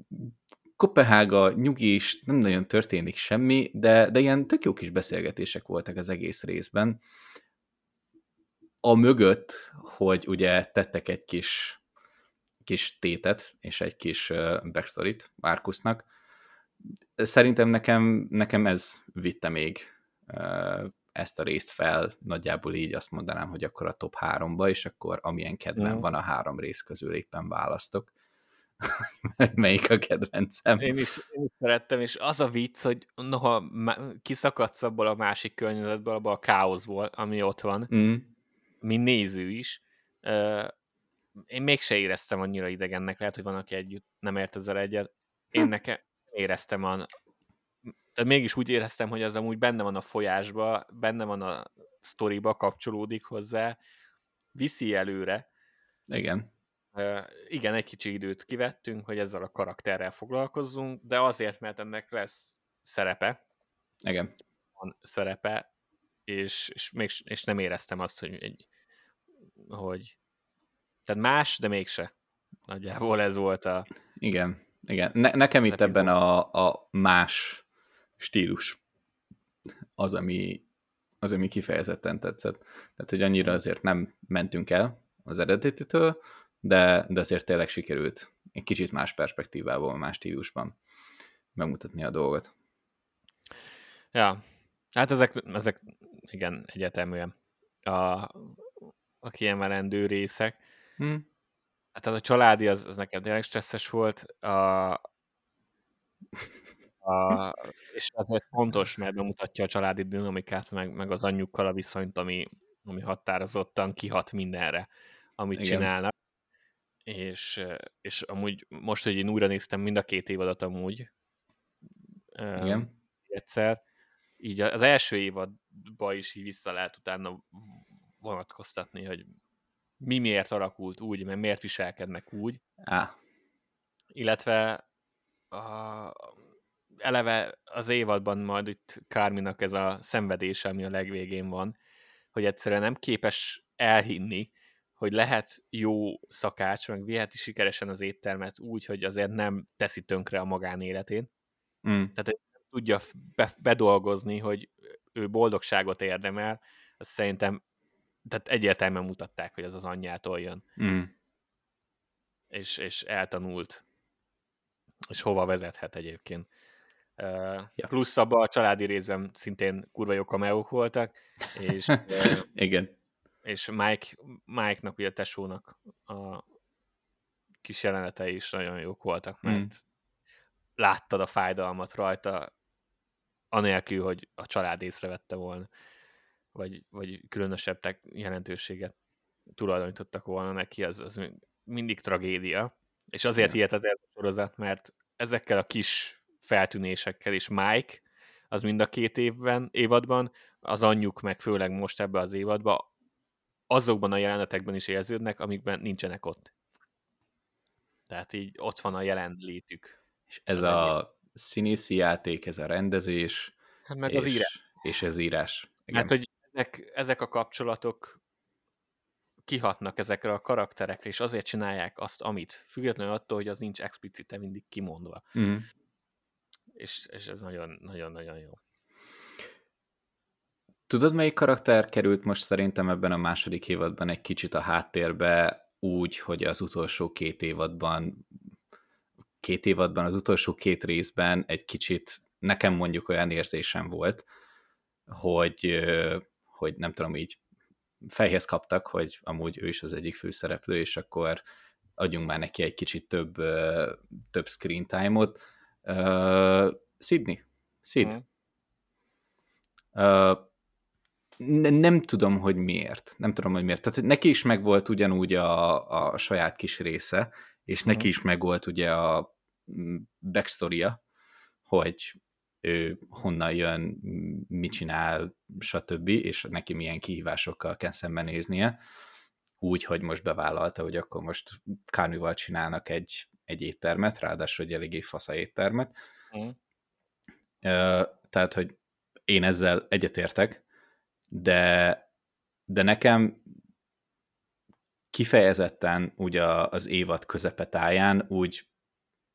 Kopenhága nyugi is, nem nagyon történik semmi, de, de ilyen tök jó kis beszélgetések voltak az egész részben. A mögött, hogy ugye tettek egy kis, kis tétet és egy kis backstory-t Márkusznak, szerintem nekem, nekem ez vitte még ezt a részt fel, nagyjából így azt mondanám, hogy akkor a top háromba, és akkor amilyen kedvem mm. van a három rész közül éppen választok. melyik a kedvencem. Én is, én is szerettem, és az a vicc, hogy noha kiszakadsz abból a másik környezetből, abból a káoszból, ami ott van, mm. mi néző is, én mégse éreztem annyira idegennek, lehet, hogy van, aki együtt nem ért ezzel egyet. Én hm. nekem éreztem a... Tehát mégis úgy éreztem, hogy az amúgy benne van a folyásba, benne van a sztoriba, kapcsolódik hozzá, viszi előre. Igen igen, egy kicsi időt kivettünk, hogy ezzel a karakterrel foglalkozzunk, de azért, mert ennek lesz szerepe. Igen. Van szerepe, és, és, még, és nem éreztem azt, hogy, egy, hogy tehát más, de mégse. Nagyjából ez volt a... Igen, igen. Ne, nekem itt ebben a, a más stílus az, ami, az, ami kifejezetten tetszett. Tehát, hogy annyira azért nem mentünk el az eredetitől, de, de azért tényleg sikerült egy kicsit más perspektívából, más stílusban megmutatni a dolgot. Ja, hát ezek, ezek igen, egyeteműen a, a kiemelendő részek. Hmm. Hát az a családi, az, az nekem tényleg stresszes volt, a, a, és azért fontos, mert bemutatja a családi dinamikát, meg, meg az anyjukkal a viszonyt, ami, ami határozottan kihat mindenre, amit Igen. csinálnak. És, és amúgy most, hogy én újra néztem mind a két évadot amúgy, Igen. egyszer, így az első évadba is így vissza lehet utána vonatkoztatni, hogy mi miért alakult úgy, mert miért viselkednek úgy. Á. Illetve a, eleve az évadban majd itt Kárminak ez a szenvedése, ami a legvégén van, hogy egyszerűen nem képes elhinni, hogy lehet jó szakács, meg viheti sikeresen az éttermet úgy, hogy azért nem teszi tönkre a magánéletén. Mm. Tehát tudja be, bedolgozni, hogy ő boldogságot érdemel, azt szerintem tehát egyértelműen mutatták, hogy ez az anyjától jön. Mm. És, és eltanult. És hova vezethet egyébként. Ja. Plusz abban a családi részben szintén kurva jó kameók voltak, és, Igen. és Mike, Mike-nak, ugye a tesónak a kis jelenetei is nagyon jók voltak, mert mm. láttad a fájdalmat rajta, anélkül, hogy a család észrevette volna, vagy, vagy különösebb jelentőséget tulajdonítottak volna neki, az, az mindig tragédia. És azért ja. hihetetlen a sorozat, mert ezekkel a kis feltűnésekkel is Mike, az mind a két évben, évadban, az anyjuk meg főleg most ebbe az évadban, azokban a jelenetekben is érződnek, amikben nincsenek ott. Tehát így ott van a jelenlétük. És ez a színészi játék, ez a rendezés, hát meg és, az írás. És ez írás. Igen. Hát, hogy ezek, ezek a kapcsolatok kihatnak ezekre a karakterekre, és azért csinálják azt, amit, függetlenül attól, hogy az nincs explicite mindig kimondva. Mm. És, és ez nagyon-nagyon jó. Tudod, melyik karakter került most szerintem ebben a második évadban egy kicsit a háttérbe, úgy, hogy az utolsó két évadban két évadban, az utolsó két részben egy kicsit nekem mondjuk olyan érzésem volt, hogy, hogy nem tudom, így fejhez kaptak, hogy amúgy ő is az egyik főszereplő, és akkor adjunk már neki egy kicsit több, több screen time-ot. Uh, Sydney. Sid. Mm. Uh, ne, nem tudom, hogy miért. Nem tudom, hogy miért. Tehát neki is megvolt ugyanúgy a, a saját kis része, és neki mm. is megvolt ugye a mm, backstory hogy ő honnan jön, mit csinál, stb., és neki milyen kihívásokkal kell szembenéznie, úgy, hogy most bevállalta, hogy akkor most Kármival csinálnak egy, egy éttermet, ráadásul egy eléggé fasza éttermet. Mm. Tehát, hogy én ezzel egyetértek, de, de nekem kifejezetten ugye az évad közepetáján úgy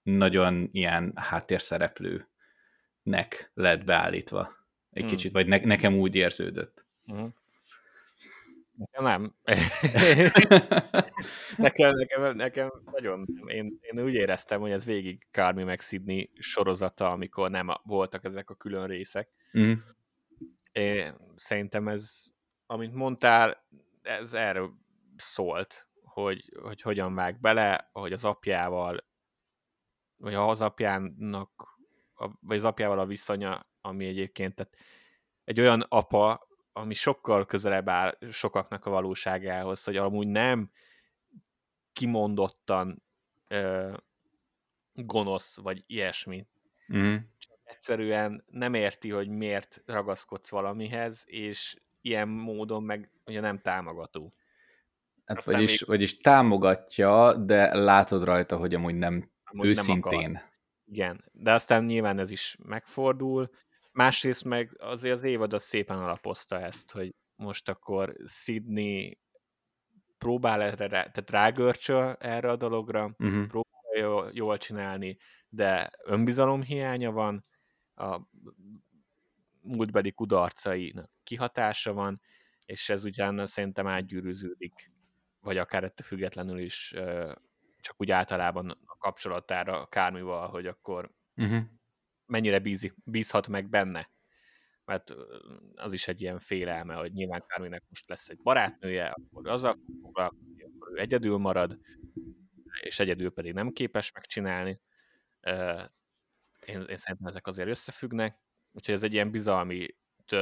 nagyon ilyen háttérszereplőnek lett beállítva egy hmm. kicsit, vagy ne, nekem úgy érződött. Hmm. Nekem nem. nekem, nekem, nekem nagyon nem. Én, én úgy éreztem, hogy ez végig Kármi meg Sydney sorozata, amikor nem voltak ezek a külön részek. Mm. Én, szerintem ez, amit mondtál, ez erről szólt, hogy, hogy hogyan vág bele, hogy az apjával, vagy az apjának, vagy az apjával a viszonya, ami egyébként, tehát egy olyan apa, ami sokkal közelebb áll sokaknak a valóságához, hogy amúgy nem kimondottan ö, gonosz, vagy ilyesmi. Mm. Csak egyszerűen nem érti, hogy miért ragaszkodsz valamihez, és ilyen módon meg ugye nem támogató. Hát vagyis, még... vagyis támogatja, de látod rajta, hogy amúgy nem amúgy őszintén. Nem Igen, de aztán nyilván ez is megfordul. Másrészt meg azért az évad az szépen alapozta ezt, hogy most akkor Sydney próbál erre, tehát rágörcsöl erre a dologra, uh-huh. próbálja jól, csinálni, de önbizalom hiánya van, a múltbeli kudarcai kihatása van, és ez ugyan szerintem átgyűrűződik, vagy akár ettől függetlenül is csak úgy általában a kapcsolatára Kármival, hogy akkor uh-huh. Mennyire bízi, bízhat meg benne. Mert az is egy ilyen félelme, hogy nyilván Kárminek most lesz egy barátnője, akkor az a foglalkozni, akkor ő egyedül marad, és egyedül pedig nem képes megcsinálni. Én, én szerintem ezek azért összefüggnek, úgyhogy ez egy ilyen bizalmi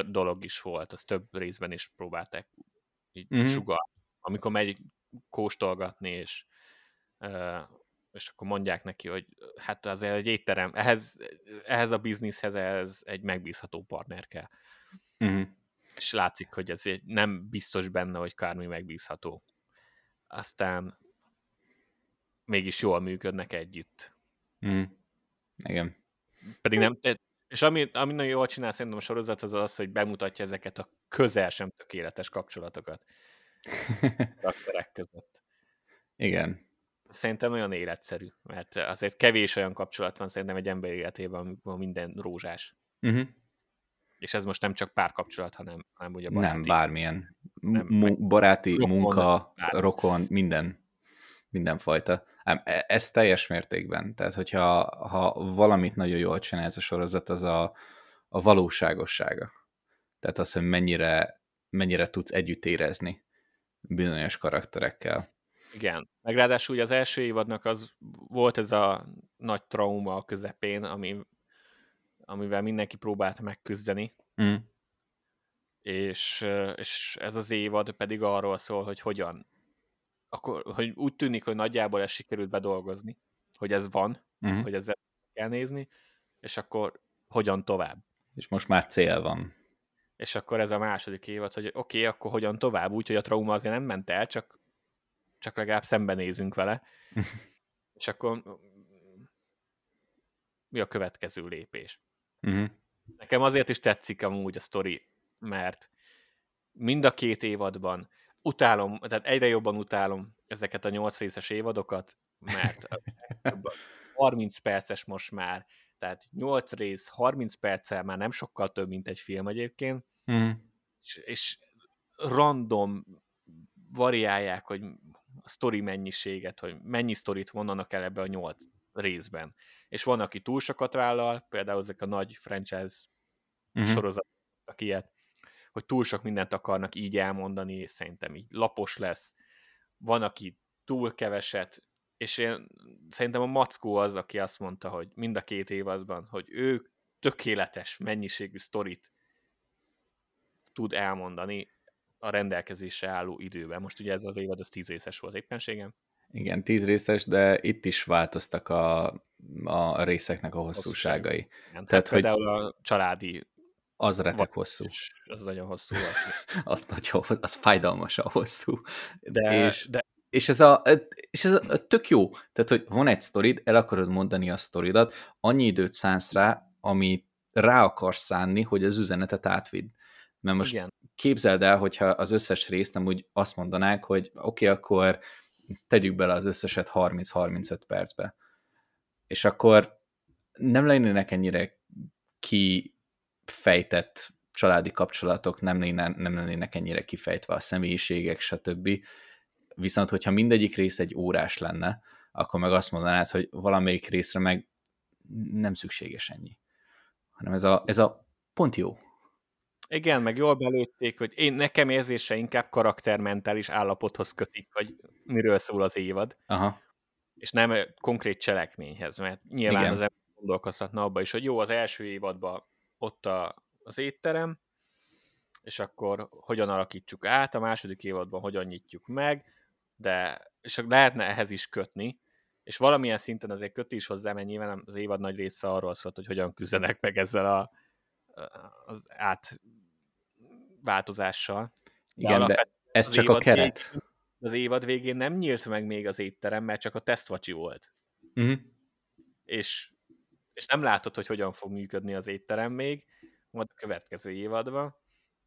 dolog is volt, az több részben is próbálták így mm-hmm. sugar, amikor megy kóstolgatni, és, és akkor mondják neki, hogy hát azért egy étterem, ehhez, ehhez a bizniszhez ez egy megbízható partner kell. Mm-hmm. És látszik, hogy ez nem biztos benne, hogy Kármi megbízható. Aztán mégis jól működnek együtt. Mm. Igen. Pedig nem, és ami, ami nagyon jól csinál szerintem a sorozat, az az, hogy bemutatja ezeket a közel sem tökéletes kapcsolatokat karakterek között. Igen. Szerintem nagyon életszerű, mert azért kevés olyan kapcsolat van szerintem egy ember életében, amikor minden rózsás. Uh-huh. És ez most nem csak párkapcsolat, hanem, hanem ugye baráti. Nem, bármilyen. Nem, M- baráti, rokon, munka, bármi. rokon, minden. Mindenfajta. Ám e, ez teljes mértékben. Tehát, hogyha ha valamit nagyon jól csinál ez a sorozat, az a, a valóságossága. Tehát az, hogy mennyire, mennyire tudsz együtt érezni bizonyos karakterekkel. Igen. Meg ráadásul az első évadnak az volt ez a nagy trauma a közepén, ami, amivel mindenki próbált megküzdeni. Mm. És, és ez az évad pedig arról szól, hogy hogyan akkor, hogy úgy tűnik, hogy nagyjából ez sikerült bedolgozni, hogy ez van, uh-huh. hogy ezzel kell nézni, és akkor hogyan tovább. És most már cél van. És akkor ez a második évad, hogy oké, okay, akkor hogyan tovább, úgy, hogy a trauma azért nem ment el, csak, csak legalább szembenézünk vele. és akkor mi a következő lépés? Uh-huh. Nekem azért is tetszik amúgy a sztori, mert mind a két évadban utálom, tehát egyre jobban utálom ezeket a nyolc részes évadokat, mert 30 perces most már, tehát 8 rész, 30 perccel már nem sokkal több, mint egy film egyébként, mm. és, és random variálják, hogy sztori mennyiséget, hogy mennyi sztorit vonnanak el ebbe a nyolc részben. És van, aki túl sokat vállal, például ezek a nagy franchise mm-hmm. sorozatok, ilyet, hogy túl sok mindent akarnak így elmondani, és szerintem így lapos lesz. Van, aki túl keveset, és én szerintem a Mackó az, aki azt mondta, hogy mind a két évadban, hogy ő tökéletes mennyiségű sztorit tud elmondani a rendelkezésre álló időben. Most ugye ez az évad, az tíz részes volt éppenségem. Igen, tíz részes, de itt is változtak a, a részeknek a hosszúságai. Igen, tehát, tehát hogy például a családi az retek hosszú. Az nagyon hosszú. az nagyon, az fájdalmasan hosszú. De, és, de... és, ez a, és ez a, tök jó. Tehát, hogy van egy sztorid, el akarod mondani a sztoridat, annyi időt szánsz rá, ami rá akarsz szánni, hogy az üzenetet átvidd. Mert most Igen. Képzeld el, hogyha az összes részt nem úgy azt mondanák, hogy oké, okay, akkor tegyük bele az összeset 30-35 percbe. És akkor nem lennének ennyire ki fejtett családi kapcsolatok nem, léne, nem lennének ennyire kifejtve a személyiségek, stb. Viszont, hogyha mindegyik rész egy órás lenne, akkor meg azt mondanád, hogy valamelyik részre meg nem szükséges ennyi. Hanem ez a, ez a pont jó. Igen, meg jól belőtték, hogy én nekem érzése inkább karaktermentális állapothoz kötik, hogy miről szól az évad. Aha. És nem konkrét cselekményhez, mert nyilván Igen. az ember gondolkozhatna abba is, hogy jó, az első évadban ott a, az étterem, és akkor hogyan alakítsuk át, a második évadban hogyan nyitjuk meg, de és lehetne ehhez is kötni, és valamilyen szinten azért köt is hozzá, mert nyilván az évad nagy része arról szólt, hogy hogyan küzdenek meg ezzel a, az átváltozással. Igen, de ez csak a keret. Végén, az évad végén nem nyílt meg még az étterem, mert csak a tesztvacsi volt. Uh-huh. És és nem látod, hogy hogyan fog működni az étterem még, majd a következő évadban,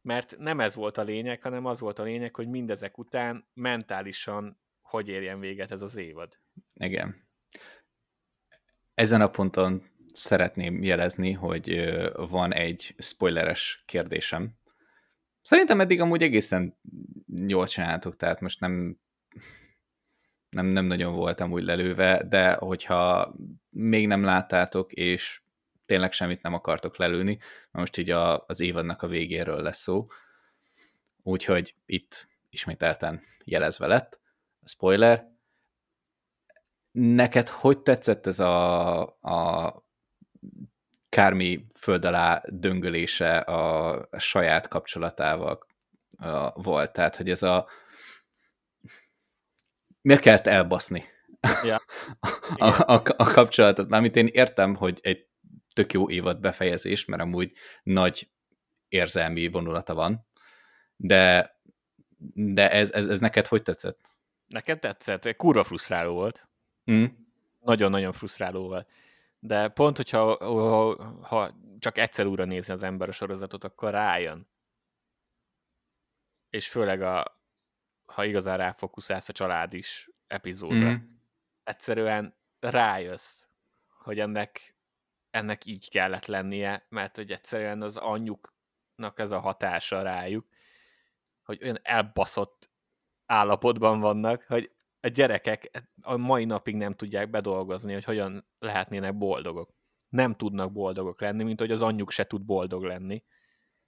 mert nem ez volt a lényeg, hanem az volt a lényeg, hogy mindezek után mentálisan hogy érjen véget ez az évad. Igen. Ezen a ponton szeretném jelezni, hogy van egy spoileres kérdésem. Szerintem eddig amúgy egészen jól csináltuk, tehát most nem, nem, nem nagyon voltam úgy lelőve, de hogyha még nem láttátok, és tényleg semmit nem akartok lelőni, most így a, az évadnak a végéről lesz szó, úgyhogy itt ismételten jelezve lett a spoiler. Neked hogy tetszett ez a, a Kármi föld alá döngölése a saját kapcsolatával volt? Tehát, hogy ez a miért kellett elbaszni ja. a, a, a kapcsolatot? Mármint én értem, hogy egy tök jó évad befejezés, mert amúgy nagy érzelmi vonulata van, de, de ez, ez, ez neked hogy tetszett? Nekem tetszett, kurva frusztráló volt. Mm. Nagyon-nagyon frusztráló volt. De pont, hogyha ha, ha csak egyszer újra nézi az ember a sorozatot, akkor rájön. És főleg, a, ha igazán ráfokuszálsz a család is epizódra, mm. egyszerűen rájössz, hogy ennek ennek így kellett lennie, mert hogy egyszerűen az anyjuknak ez a hatása rájuk, hogy olyan elbaszott állapotban vannak, hogy a gyerekek a mai napig nem tudják bedolgozni, hogy hogyan lehetnének boldogok. Nem tudnak boldogok lenni, mint hogy az anyjuk se tud boldog lenni,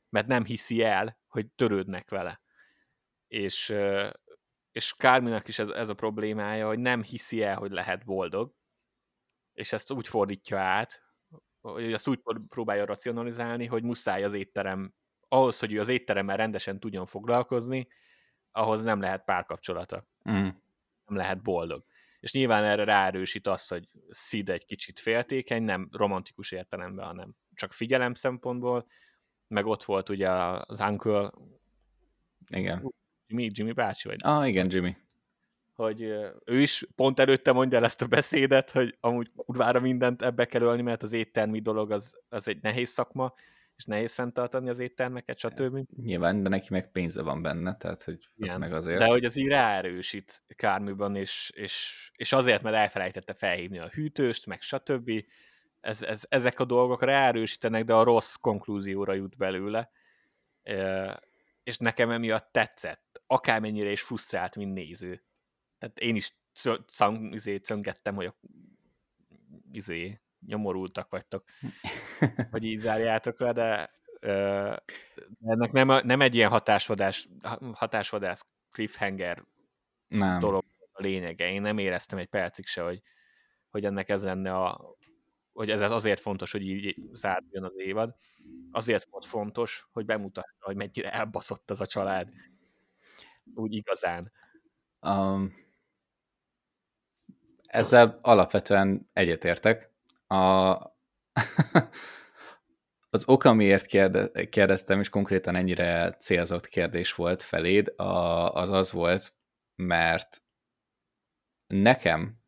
mert nem hiszi el, hogy törődnek vele. És, és Kárminak is ez, ez a problémája, hogy nem hiszi el, hogy lehet boldog, és ezt úgy fordítja át, hogy azt úgy próbálja racionalizálni, hogy muszáj az étterem, ahhoz, hogy ő az étteremmel rendesen tudjon foglalkozni, ahhoz nem lehet párkapcsolata. Mm. Nem lehet boldog. És nyilván erre ráerősít az, hogy Sid egy kicsit féltékeny, nem romantikus értelemben, hanem csak figyelem szempontból, meg ott volt ugye az Uncle igen. Jimmy, Jimmy bácsi vagy? Ah, igen, Jimmy hogy ő is pont előtte mondja el ezt a beszédet, hogy amúgy kurvára mindent ebbe kell ölni, mert az éttermi dolog az, az egy nehéz szakma, és nehéz fenntartani az éttermeket, stb. Nyilván, de neki meg pénze van benne, tehát hogy az Igen. meg azért. De hogy az így ráerősít Kárműban, és, és, és azért, mert elfelejtette felhívni a hűtőst, meg stb. Ez, ez, ezek a dolgok ráerősítenek, de a rossz konklúzióra jut belőle. E, és nekem emiatt tetszett, akármennyire is frusztrált, mint néző tehát én is szang, izé, cöngettem, hogy a, izé, nyomorultak vagytok, hogy így zárjátok le, de, de ennek nem, nem egy ilyen hatásvadás, hatásvadász cliffhanger nem. dolog a lényege. Én nem éreztem egy percig se, hogy, hogy ennek ez lenne a, hogy ez azért fontos, hogy így zárjon az évad. Azért volt fontos, hogy bemutassa, hogy mennyire elbaszott az a család. Úgy igazán. Um, ezzel alapvetően egyetértek. A, az ok, amiért kérde, kérdeztem, és konkrétan ennyire célzott kérdés volt feléd, az az volt, mert nekem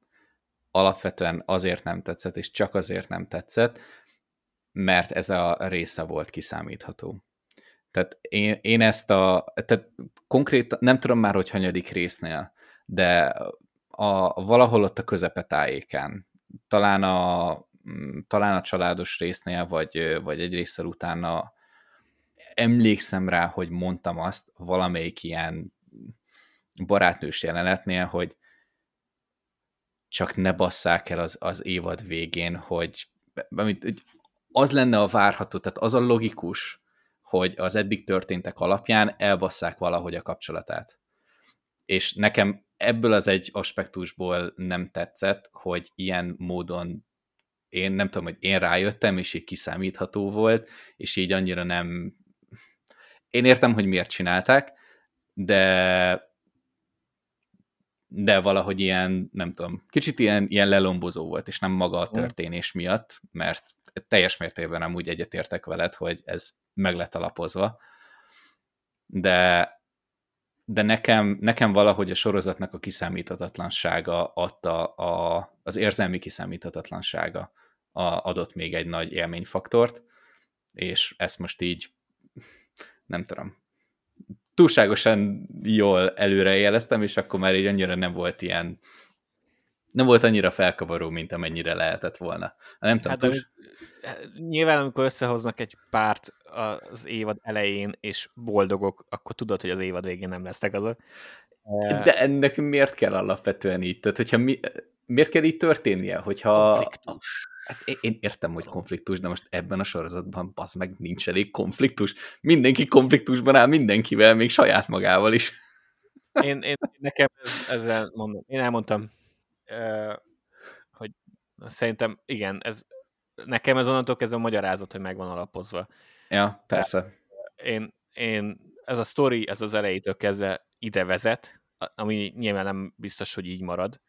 alapvetően azért nem tetszett, és csak azért nem tetszett, mert ez a része volt kiszámítható. Tehát én, én ezt a, tehát konkrét, nem tudom már, hogy hanyadik résznél, de a, valahol ott a közepetájékán. Talán a, talán a családos résznél, vagy, vagy egy részsel utána emlékszem rá, hogy mondtam azt valamelyik ilyen barátnős jelenetnél, hogy csak ne basszák el az, az évad végén, hogy, hogy az lenne a várható, tehát az a logikus, hogy az eddig történtek alapján elbasszák valahogy a kapcsolatát. És nekem ebből az egy aspektusból nem tetszett, hogy ilyen módon én nem tudom, hogy én rájöttem, és így kiszámítható volt, és így annyira nem... Én értem, hogy miért csinálták, de de valahogy ilyen, nem tudom, kicsit ilyen, ilyen lelombozó volt, és nem maga a történés miatt, mert teljes mértékben amúgy egyetértek veled, hogy ez meg lett alapozva, de de nekem, nekem valahogy a sorozatnak a kiszámíthatatlansága adta, a, az érzelmi kiszámíthatatlansága a, adott még egy nagy élményfaktort, és ezt most így nem tudom, túlságosan jól előrejeleztem, és akkor már így annyira nem volt ilyen, nem volt annyira felkavaró, mint amennyire lehetett volna. Nem tudom, hát, túls... Nyilván, amikor összehoznak egy párt az évad elején, és boldogok, akkor tudod, hogy az évad végén nem lesznek azok. De ennek miért kell alapvetően így? Tehát, hogyha mi, miért kell így történnie? Hogyha... Konfliktus. Hát én értem, hogy konfliktus, de most ebben a sorozatban basz meg nincs elég konfliktus. Mindenki konfliktusban áll mindenkivel, még saját magával is. Én, én nekem ezzel mondom, én elmondtam, hogy szerintem igen, ez nekem ez onnantól kezdve a magyarázat, hogy megvan alapozva. Ja, persze. Én, én, ez a story, ez az elejétől kezdve ide vezet, ami nyilván nem biztos, hogy így marad.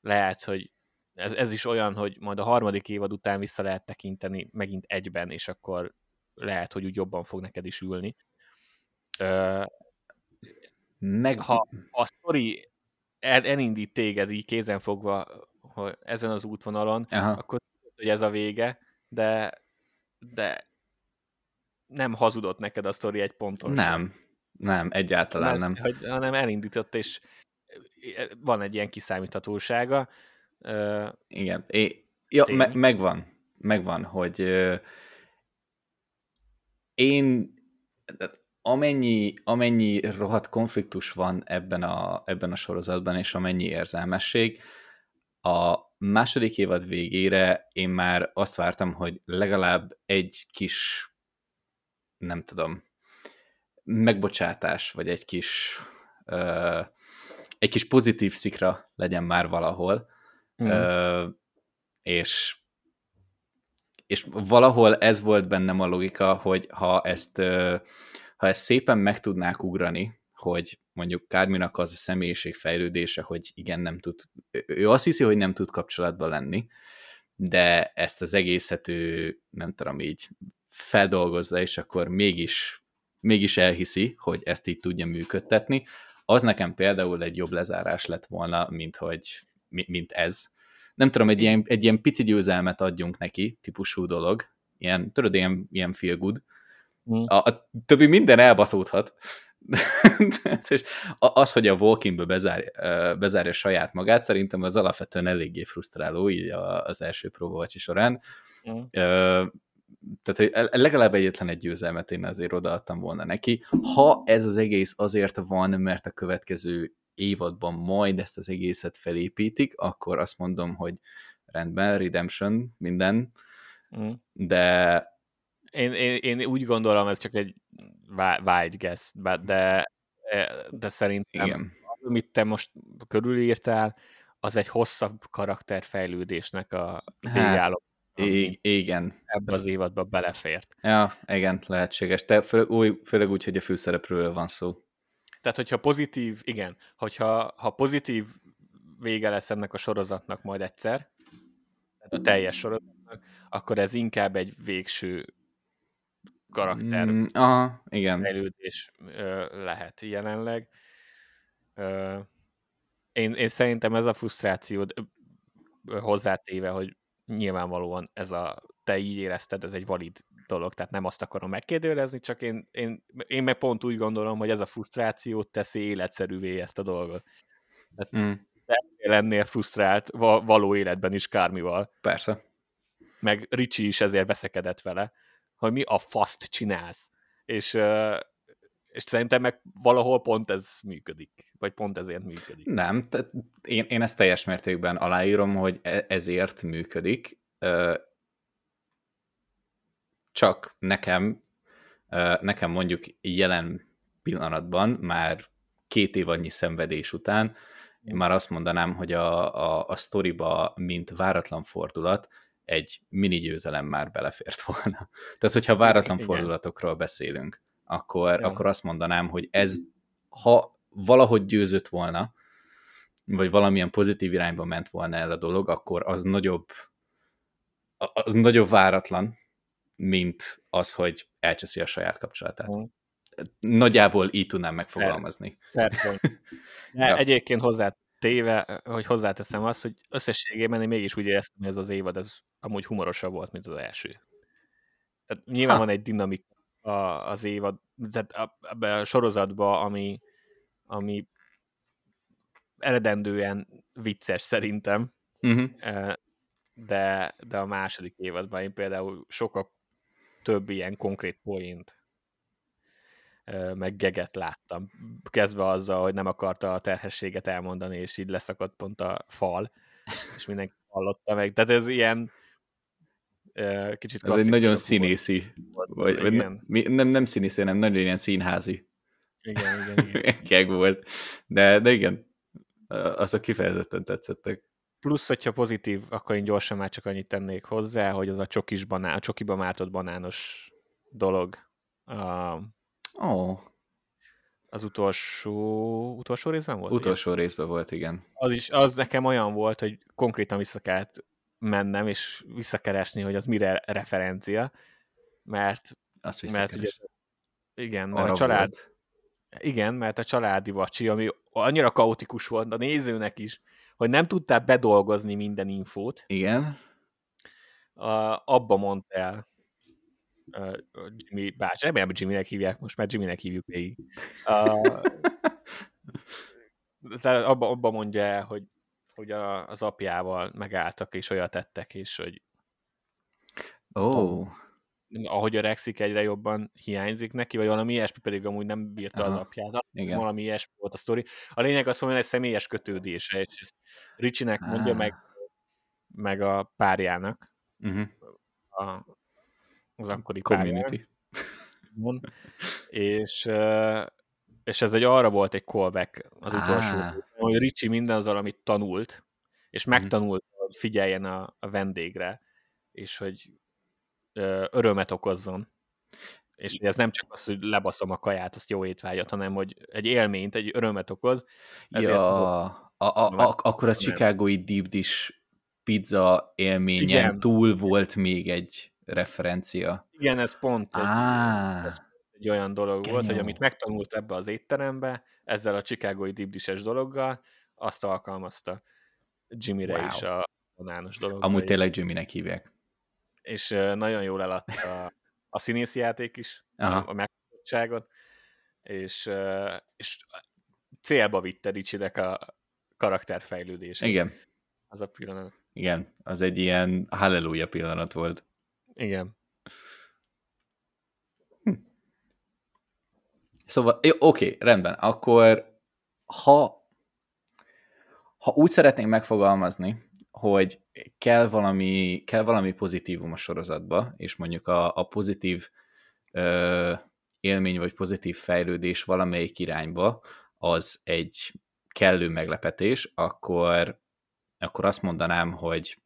Lehet, hogy ez, ez is olyan, hogy majd a harmadik évad után vissza lehet tekinteni megint egyben, és akkor lehet, hogy úgy jobban fog neked is ülni. Ö, Meg... Ha a sztori el, elindít téged így kézenfogva hogy ezen az útvonalon, Aha. akkor hogy ez a vége, de, de nem hazudott neked a sztori egy ponton Nem, sem. nem, egyáltalán ez, nem. Hogy, hanem elindított, és van egy ilyen kiszámíthatósága, Uh, Igen. É, ja, me, megvan. Megvan, hogy uh, én amennyi, amennyi rohadt konfliktus van ebben a, ebben a sorozatban, és amennyi érzelmesség, a második évad végére én már azt vártam, hogy legalább egy kis, nem tudom, megbocsátás, vagy egy kis, uh, egy kis pozitív szikra legyen már valahol, Mm. Ö, és és valahol ez volt bennem a logika, hogy ha ezt, ha ezt szépen meg tudnák ugrani, hogy mondjuk Kárminak az a személyiség fejlődése, hogy igen, nem tud, ő azt hiszi, hogy nem tud kapcsolatban lenni, de ezt az egészet ő, nem tudom, így feldolgozza, és akkor mégis, mégis elhiszi, hogy ezt így tudja működtetni, az nekem például egy jobb lezárás lett volna, mint hogy mint ez. Nem tudom, egy ilyen, egy ilyen pici győzelmet adjunk neki, típusú dolog, ilyen, tudod, ilyen, ilyen feel good. Mm. A, a többi minden elbaszódhat. és az, hogy a Walkingbe bezár, bezárja saját magát, szerintem az alapvetően eléggé frusztráló így az első próbavacsi során. Mm. Tehát, hogy legalább egyetlen egy győzelmet én azért odaadtam volna neki. Ha ez az egész azért van, mert a következő évadban majd ezt az egészet felépítik, akkor azt mondom, hogy rendben, Redemption, minden, mm. de... Én, én, én úgy gondolom, ez csak egy wild guess, de, de szerintem, Igen. amit te most körülírtál, az egy hosszabb karakterfejlődésnek a hát, igen. Ebben az évadban belefért. Ja, igen, lehetséges. Te főleg, új, főleg úgy, hogy a főszereplőről van szó. Tehát, hogyha pozitív, igen, hogyha ha pozitív vége lesz ennek a sorozatnak majd egyszer, a teljes sorozatnak, akkor ez inkább egy végső karakter mm, aha, igen. fejlődés lehet jelenleg. Én, én szerintem ez a frusztráció hozzátéve, hogy nyilvánvalóan ez a te így érezted, ez egy valid dolog, tehát nem azt akarom megkérdőlezni, csak én, én, én meg pont úgy gondolom, hogy ez a frusztráció teszi életszerűvé ezt a dolgot. Tehát mm. lennél frusztrált való életben is Kármival. Persze. Meg Ricsi is ezért veszekedett vele, hogy mi a faszt csinálsz. És, és szerintem meg valahol pont ez működik, vagy pont ezért működik. Nem, tehát én, én ezt teljes mértékben aláírom, hogy e, ezért működik csak nekem, nekem mondjuk jelen pillanatban, már két év annyi szenvedés után, én már azt mondanám, hogy a, a, a sztoriba, mint váratlan fordulat, egy mini győzelem már belefért volna. Tehát, hogyha váratlan Igen. fordulatokról beszélünk, akkor, ja. akkor azt mondanám, hogy ez, ha valahogy győzött volna, vagy valamilyen pozitív irányba ment volna el a dolog, akkor az nagyobb, az nagyobb váratlan, mint az, hogy elcseszi a saját kapcsolatát. Mm. Nagyjából így tudnám megfogalmazni. ja. Egyébként hozzá téve, hogy hozzáteszem azt, hogy összességében én mégis úgy éreztem, hogy ez az évad ez amúgy humorosabb volt, mint az első. Tehát nyilván ha. van egy dinamik, a, az évad, tehát ebbe a sorozatba, ami, ami eredendően vicces szerintem, uh-huh. de, de a második évadban én például sokkal több ilyen konkrét poént meg geget láttam. Kezdve azzal, hogy nem akarta a terhességet elmondani, és így leszakadt pont a fal, és mindenki hallotta meg. Tehát ez ilyen kicsit Ez egy nagyon színészi, volt, vagy, vagy nem, nem, nem színészi, hanem nagyon ilyen színházi. Igen, igen, igen. Keg volt. De, de igen, azok kifejezetten tetszettek. Plusz, hogyha pozitív, akkor én gyorsan már csak annyit tennék hozzá, hogy az a csokis banán, a csokiba mártott banános dolog. A, oh. Az utolsó, utolsó részben volt? Utolsó ugye? részben volt, igen. Az is, az nekem olyan volt, hogy konkrétan vissza kellett mennem, és visszakeresni, hogy az mire referencia, mert, Azt mert ugye, igen, mert Arra a család, volt. igen, mert a családi vacsi, ami annyira kaotikus volt a nézőnek is, hogy nem tudtál bedolgozni minden infót. Igen. A, abba mondta el uh, Jimmy bács, remélem, hogy Jimmynek hívják most, mert Jimmynek hívjuk végig. Uh, tehát abba, abba mondja el, hogy, hogy a, az apjával megálltak, és olyat tettek, és hogy oh. Ahogy öregszik, egyre jobban hiányzik neki, vagy valami ilyesmi pedig amúgy nem bírta Aha. az apját. Igen. Valami ilyesmi volt a sztori. A lényeg az, hogy egy személyes kötődése, és ezt Ricsinek mondja ah. meg, meg a párjának. Uh-huh. A, az akkori community. Párján. és, és ez egy arra volt egy callback az ah. utolsó, hogy Ricsi minden az, amit tanult, és mhm. megtanult, uh-huh. hogy figyeljen a, a vendégre, és hogy örömet okozzon. És ez nem csak az, hogy lebaszom a kaját, azt jó étvágyat, hanem hogy egy élményt, egy örömet okoz. Ja, a, a, a, akkor a Chicagói Deep Dish pizza élményen Igen. túl volt még egy referencia. Igen, ez pont egy, ah, ez egy olyan dolog genyó. volt, hogy amit megtanult ebbe az étterembe, ezzel a Chicagói Deep Dish-es dologgal, azt alkalmazta Jimmyre wow. is a banános dolog. Amúgy tényleg Jimmynek hívják és nagyon jól eladta a, a színészi játék is, Aha. a megfogottságot, és, és célba vitte Ricsinek a karakterfejlődését. Igen. Az a pillanat. Igen, az egy ilyen halleluja pillanat volt. Igen. Hm. Szóval, jó, oké, rendben. Akkor ha ha úgy szeretnénk megfogalmazni, hogy kell valami, kell valami pozitívum a sorozatba, és mondjuk a, a pozitív ö, élmény vagy pozitív fejlődés valamelyik irányba az egy kellő meglepetés, akkor, akkor azt mondanám, hogy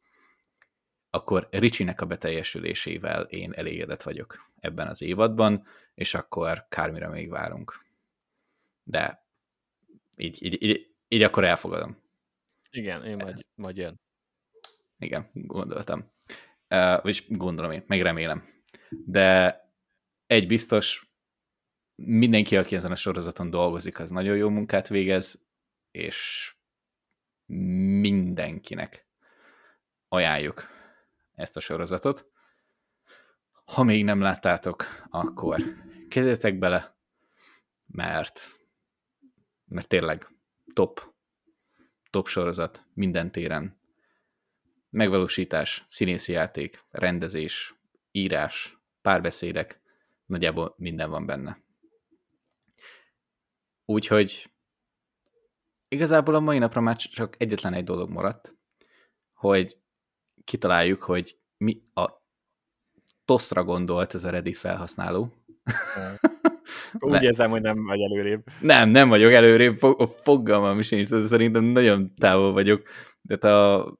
akkor Ricsinek a beteljesülésével én elégedett vagyok ebben az évadban, és akkor kármire még várunk. De így, így, így, így akkor elfogadom. Igen, én majd, majd jön. Igen, gondoltam. Uh, vagyis gondolom én, meg remélem. De egy biztos, mindenki, aki ezen a sorozaton dolgozik, az nagyon jó munkát végez, és mindenkinek ajánljuk ezt a sorozatot. Ha még nem láttátok, akkor kezdjetek bele, mert, mert tényleg top, top sorozat minden téren megvalósítás, színészi játék, rendezés, írás, párbeszédek, nagyjából minden van benne. Úgyhogy igazából a mai napra már csak egyetlen egy dolog maradt, hogy kitaláljuk, hogy mi a tosztra gondolt ez a Reddit felhasználó. Úgy érzem, hogy nem vagy előrébb. Nem, nem vagyok előrébb, fogalmam is nincs, szerintem nagyon távol vagyok. De a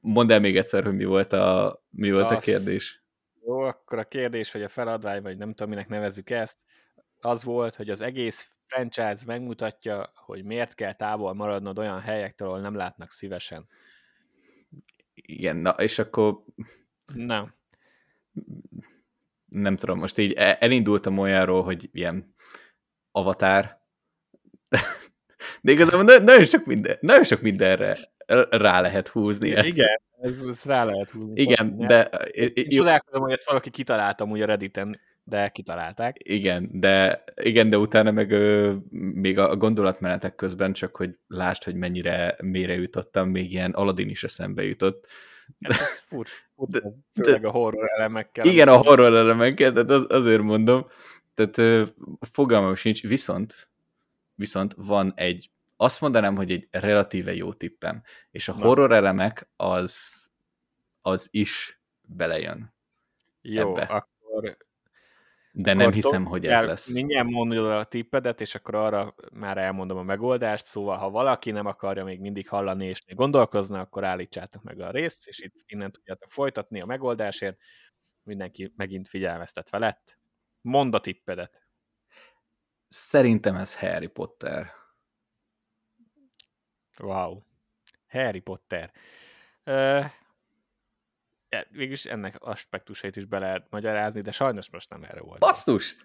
Mondd el még egyszer, hogy mi volt a, mi volt a, a kérdés. Jó, akkor a kérdés, vagy a feladvány, vagy nem tudom, minek nevezzük ezt, az volt, hogy az egész franchise megmutatja, hogy miért kell távol maradnod olyan helyektől, ahol nem látnak szívesen. Igen, na, és akkor... Nem. Nem tudom, most így e- elindultam olyanról, hogy ilyen avatár, de igazából nagyon sok, minden, nagyon sok mindenre rá lehet húzni ezt. Igen, ez, ez rá lehet húzni. Igen, de... Én csodálkozom, hogy ezt valaki kitaláltam úgy a Redditen, de kitalálták. Igen, de, igen, de utána meg ö, még a gondolatmenetek közben csak, hogy lásd, hogy mennyire mélyre jutottam, még ilyen Aladdin is eszembe jutott. Hát ez fur, fur, de, főleg a horror elemekkel. Igen, a horror elemekkel, de az, azért mondom. Tehát ö, fogalmam sincs, viszont, viszont van egy, azt mondanám, hogy egy relatíve jó tippem, és a Na. horror elemek az, az is belejön. Jó, ebbe. akkor de akkor nem hiszem, hogy ez lesz. Mindjárt mondod a tippedet, és akkor arra már elmondom a megoldást, szóval ha valaki nem akarja még mindig hallani, és még gondolkozna, akkor állítsátok meg a részt, és itt innen tudjátok folytatni a megoldásért. Mindenki megint figyelmeztetve lett. Mondd a tippedet. Szerintem ez Harry Potter. Wow. Harry Potter. Uh, végülis ennek aspektusait is be lehet magyarázni, de sajnos most nem erre volt. Basszus!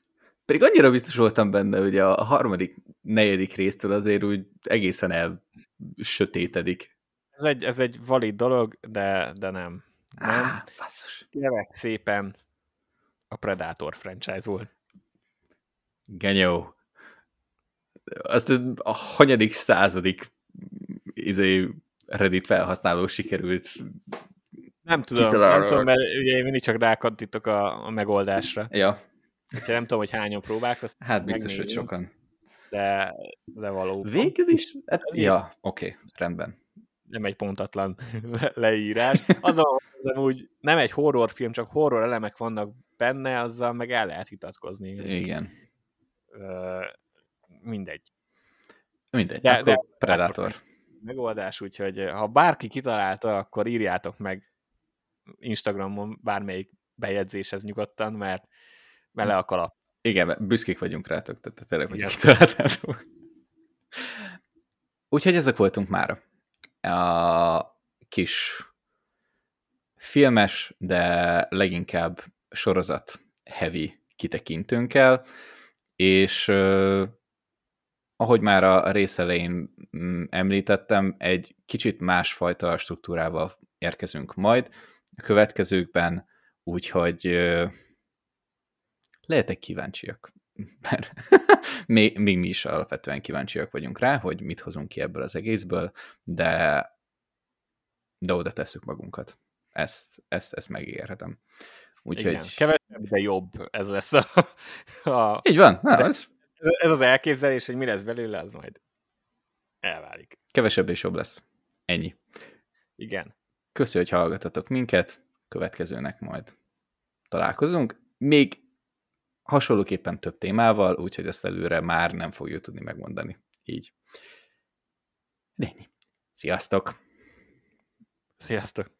Pedig annyira biztos voltam benne, hogy a harmadik, negyedik résztől azért úgy egészen el sötétedik. Ez egy, ez egy valid dolog, de, de nem. Nem. Ah, basszus. Kérlek szépen a Predator franchise volt. Genyó. Azt a hanyadik századik izé, Reddit felhasználó sikerült nem tudom, nem tudom, mert ugye én mindig csak rákattítok a, a megoldásra. Ja. Úgyhogy nem tudom, hogy hányan próbálkoztak. Hát biztos, hogy sokan. De, de való. Végül is? Hát, ja, oké, okay, rendben. Nem egy pontatlan leírás. Az, a, az amúgy nem egy horrorfilm, csak horror elemek vannak benne, azzal meg el lehet hitatkozni. Igen. Ö, mindegy. Mindegy, de, akkor de, Predator. Megoldás, úgyhogy ha bárki kitalálta, akkor írjátok meg Instagramon bármelyik bejegyzéshez nyugodtan, mert bele a kalap. Igen, büszkék vagyunk rátok, tehát tényleg, hogy kitaláltátok. Úgyhogy ezek voltunk már. A kis filmes, de leginkább sorozat heavy kitekintőnkkel, és ahogy már a rész elején mm, említettem, egy kicsit másfajta struktúrával érkezünk majd, a következőkben, úgyhogy lehetek kíváncsiak. Mert még, még mi is alapvetően kíváncsiak vagyunk rá, hogy mit hozunk ki ebből az egészből, de, de oda tesszük magunkat. Ezt, ezt, ezt megígérhetem. Úgyhogy... Igen, kevesebb, de jobb ez lesz a... a Így van. Na, ez, ez az elképzelés, hogy mi lesz belőle, az majd elválik. Kevesebb és jobb lesz. Ennyi. Igen. Köszi, hogy hallgatatok minket, következőnek majd találkozunk. Még hasonlóképpen több témával, úgyhogy ezt előre már nem fogjuk tudni megmondani. Így. Ennyi. Sziasztok! Sziasztok!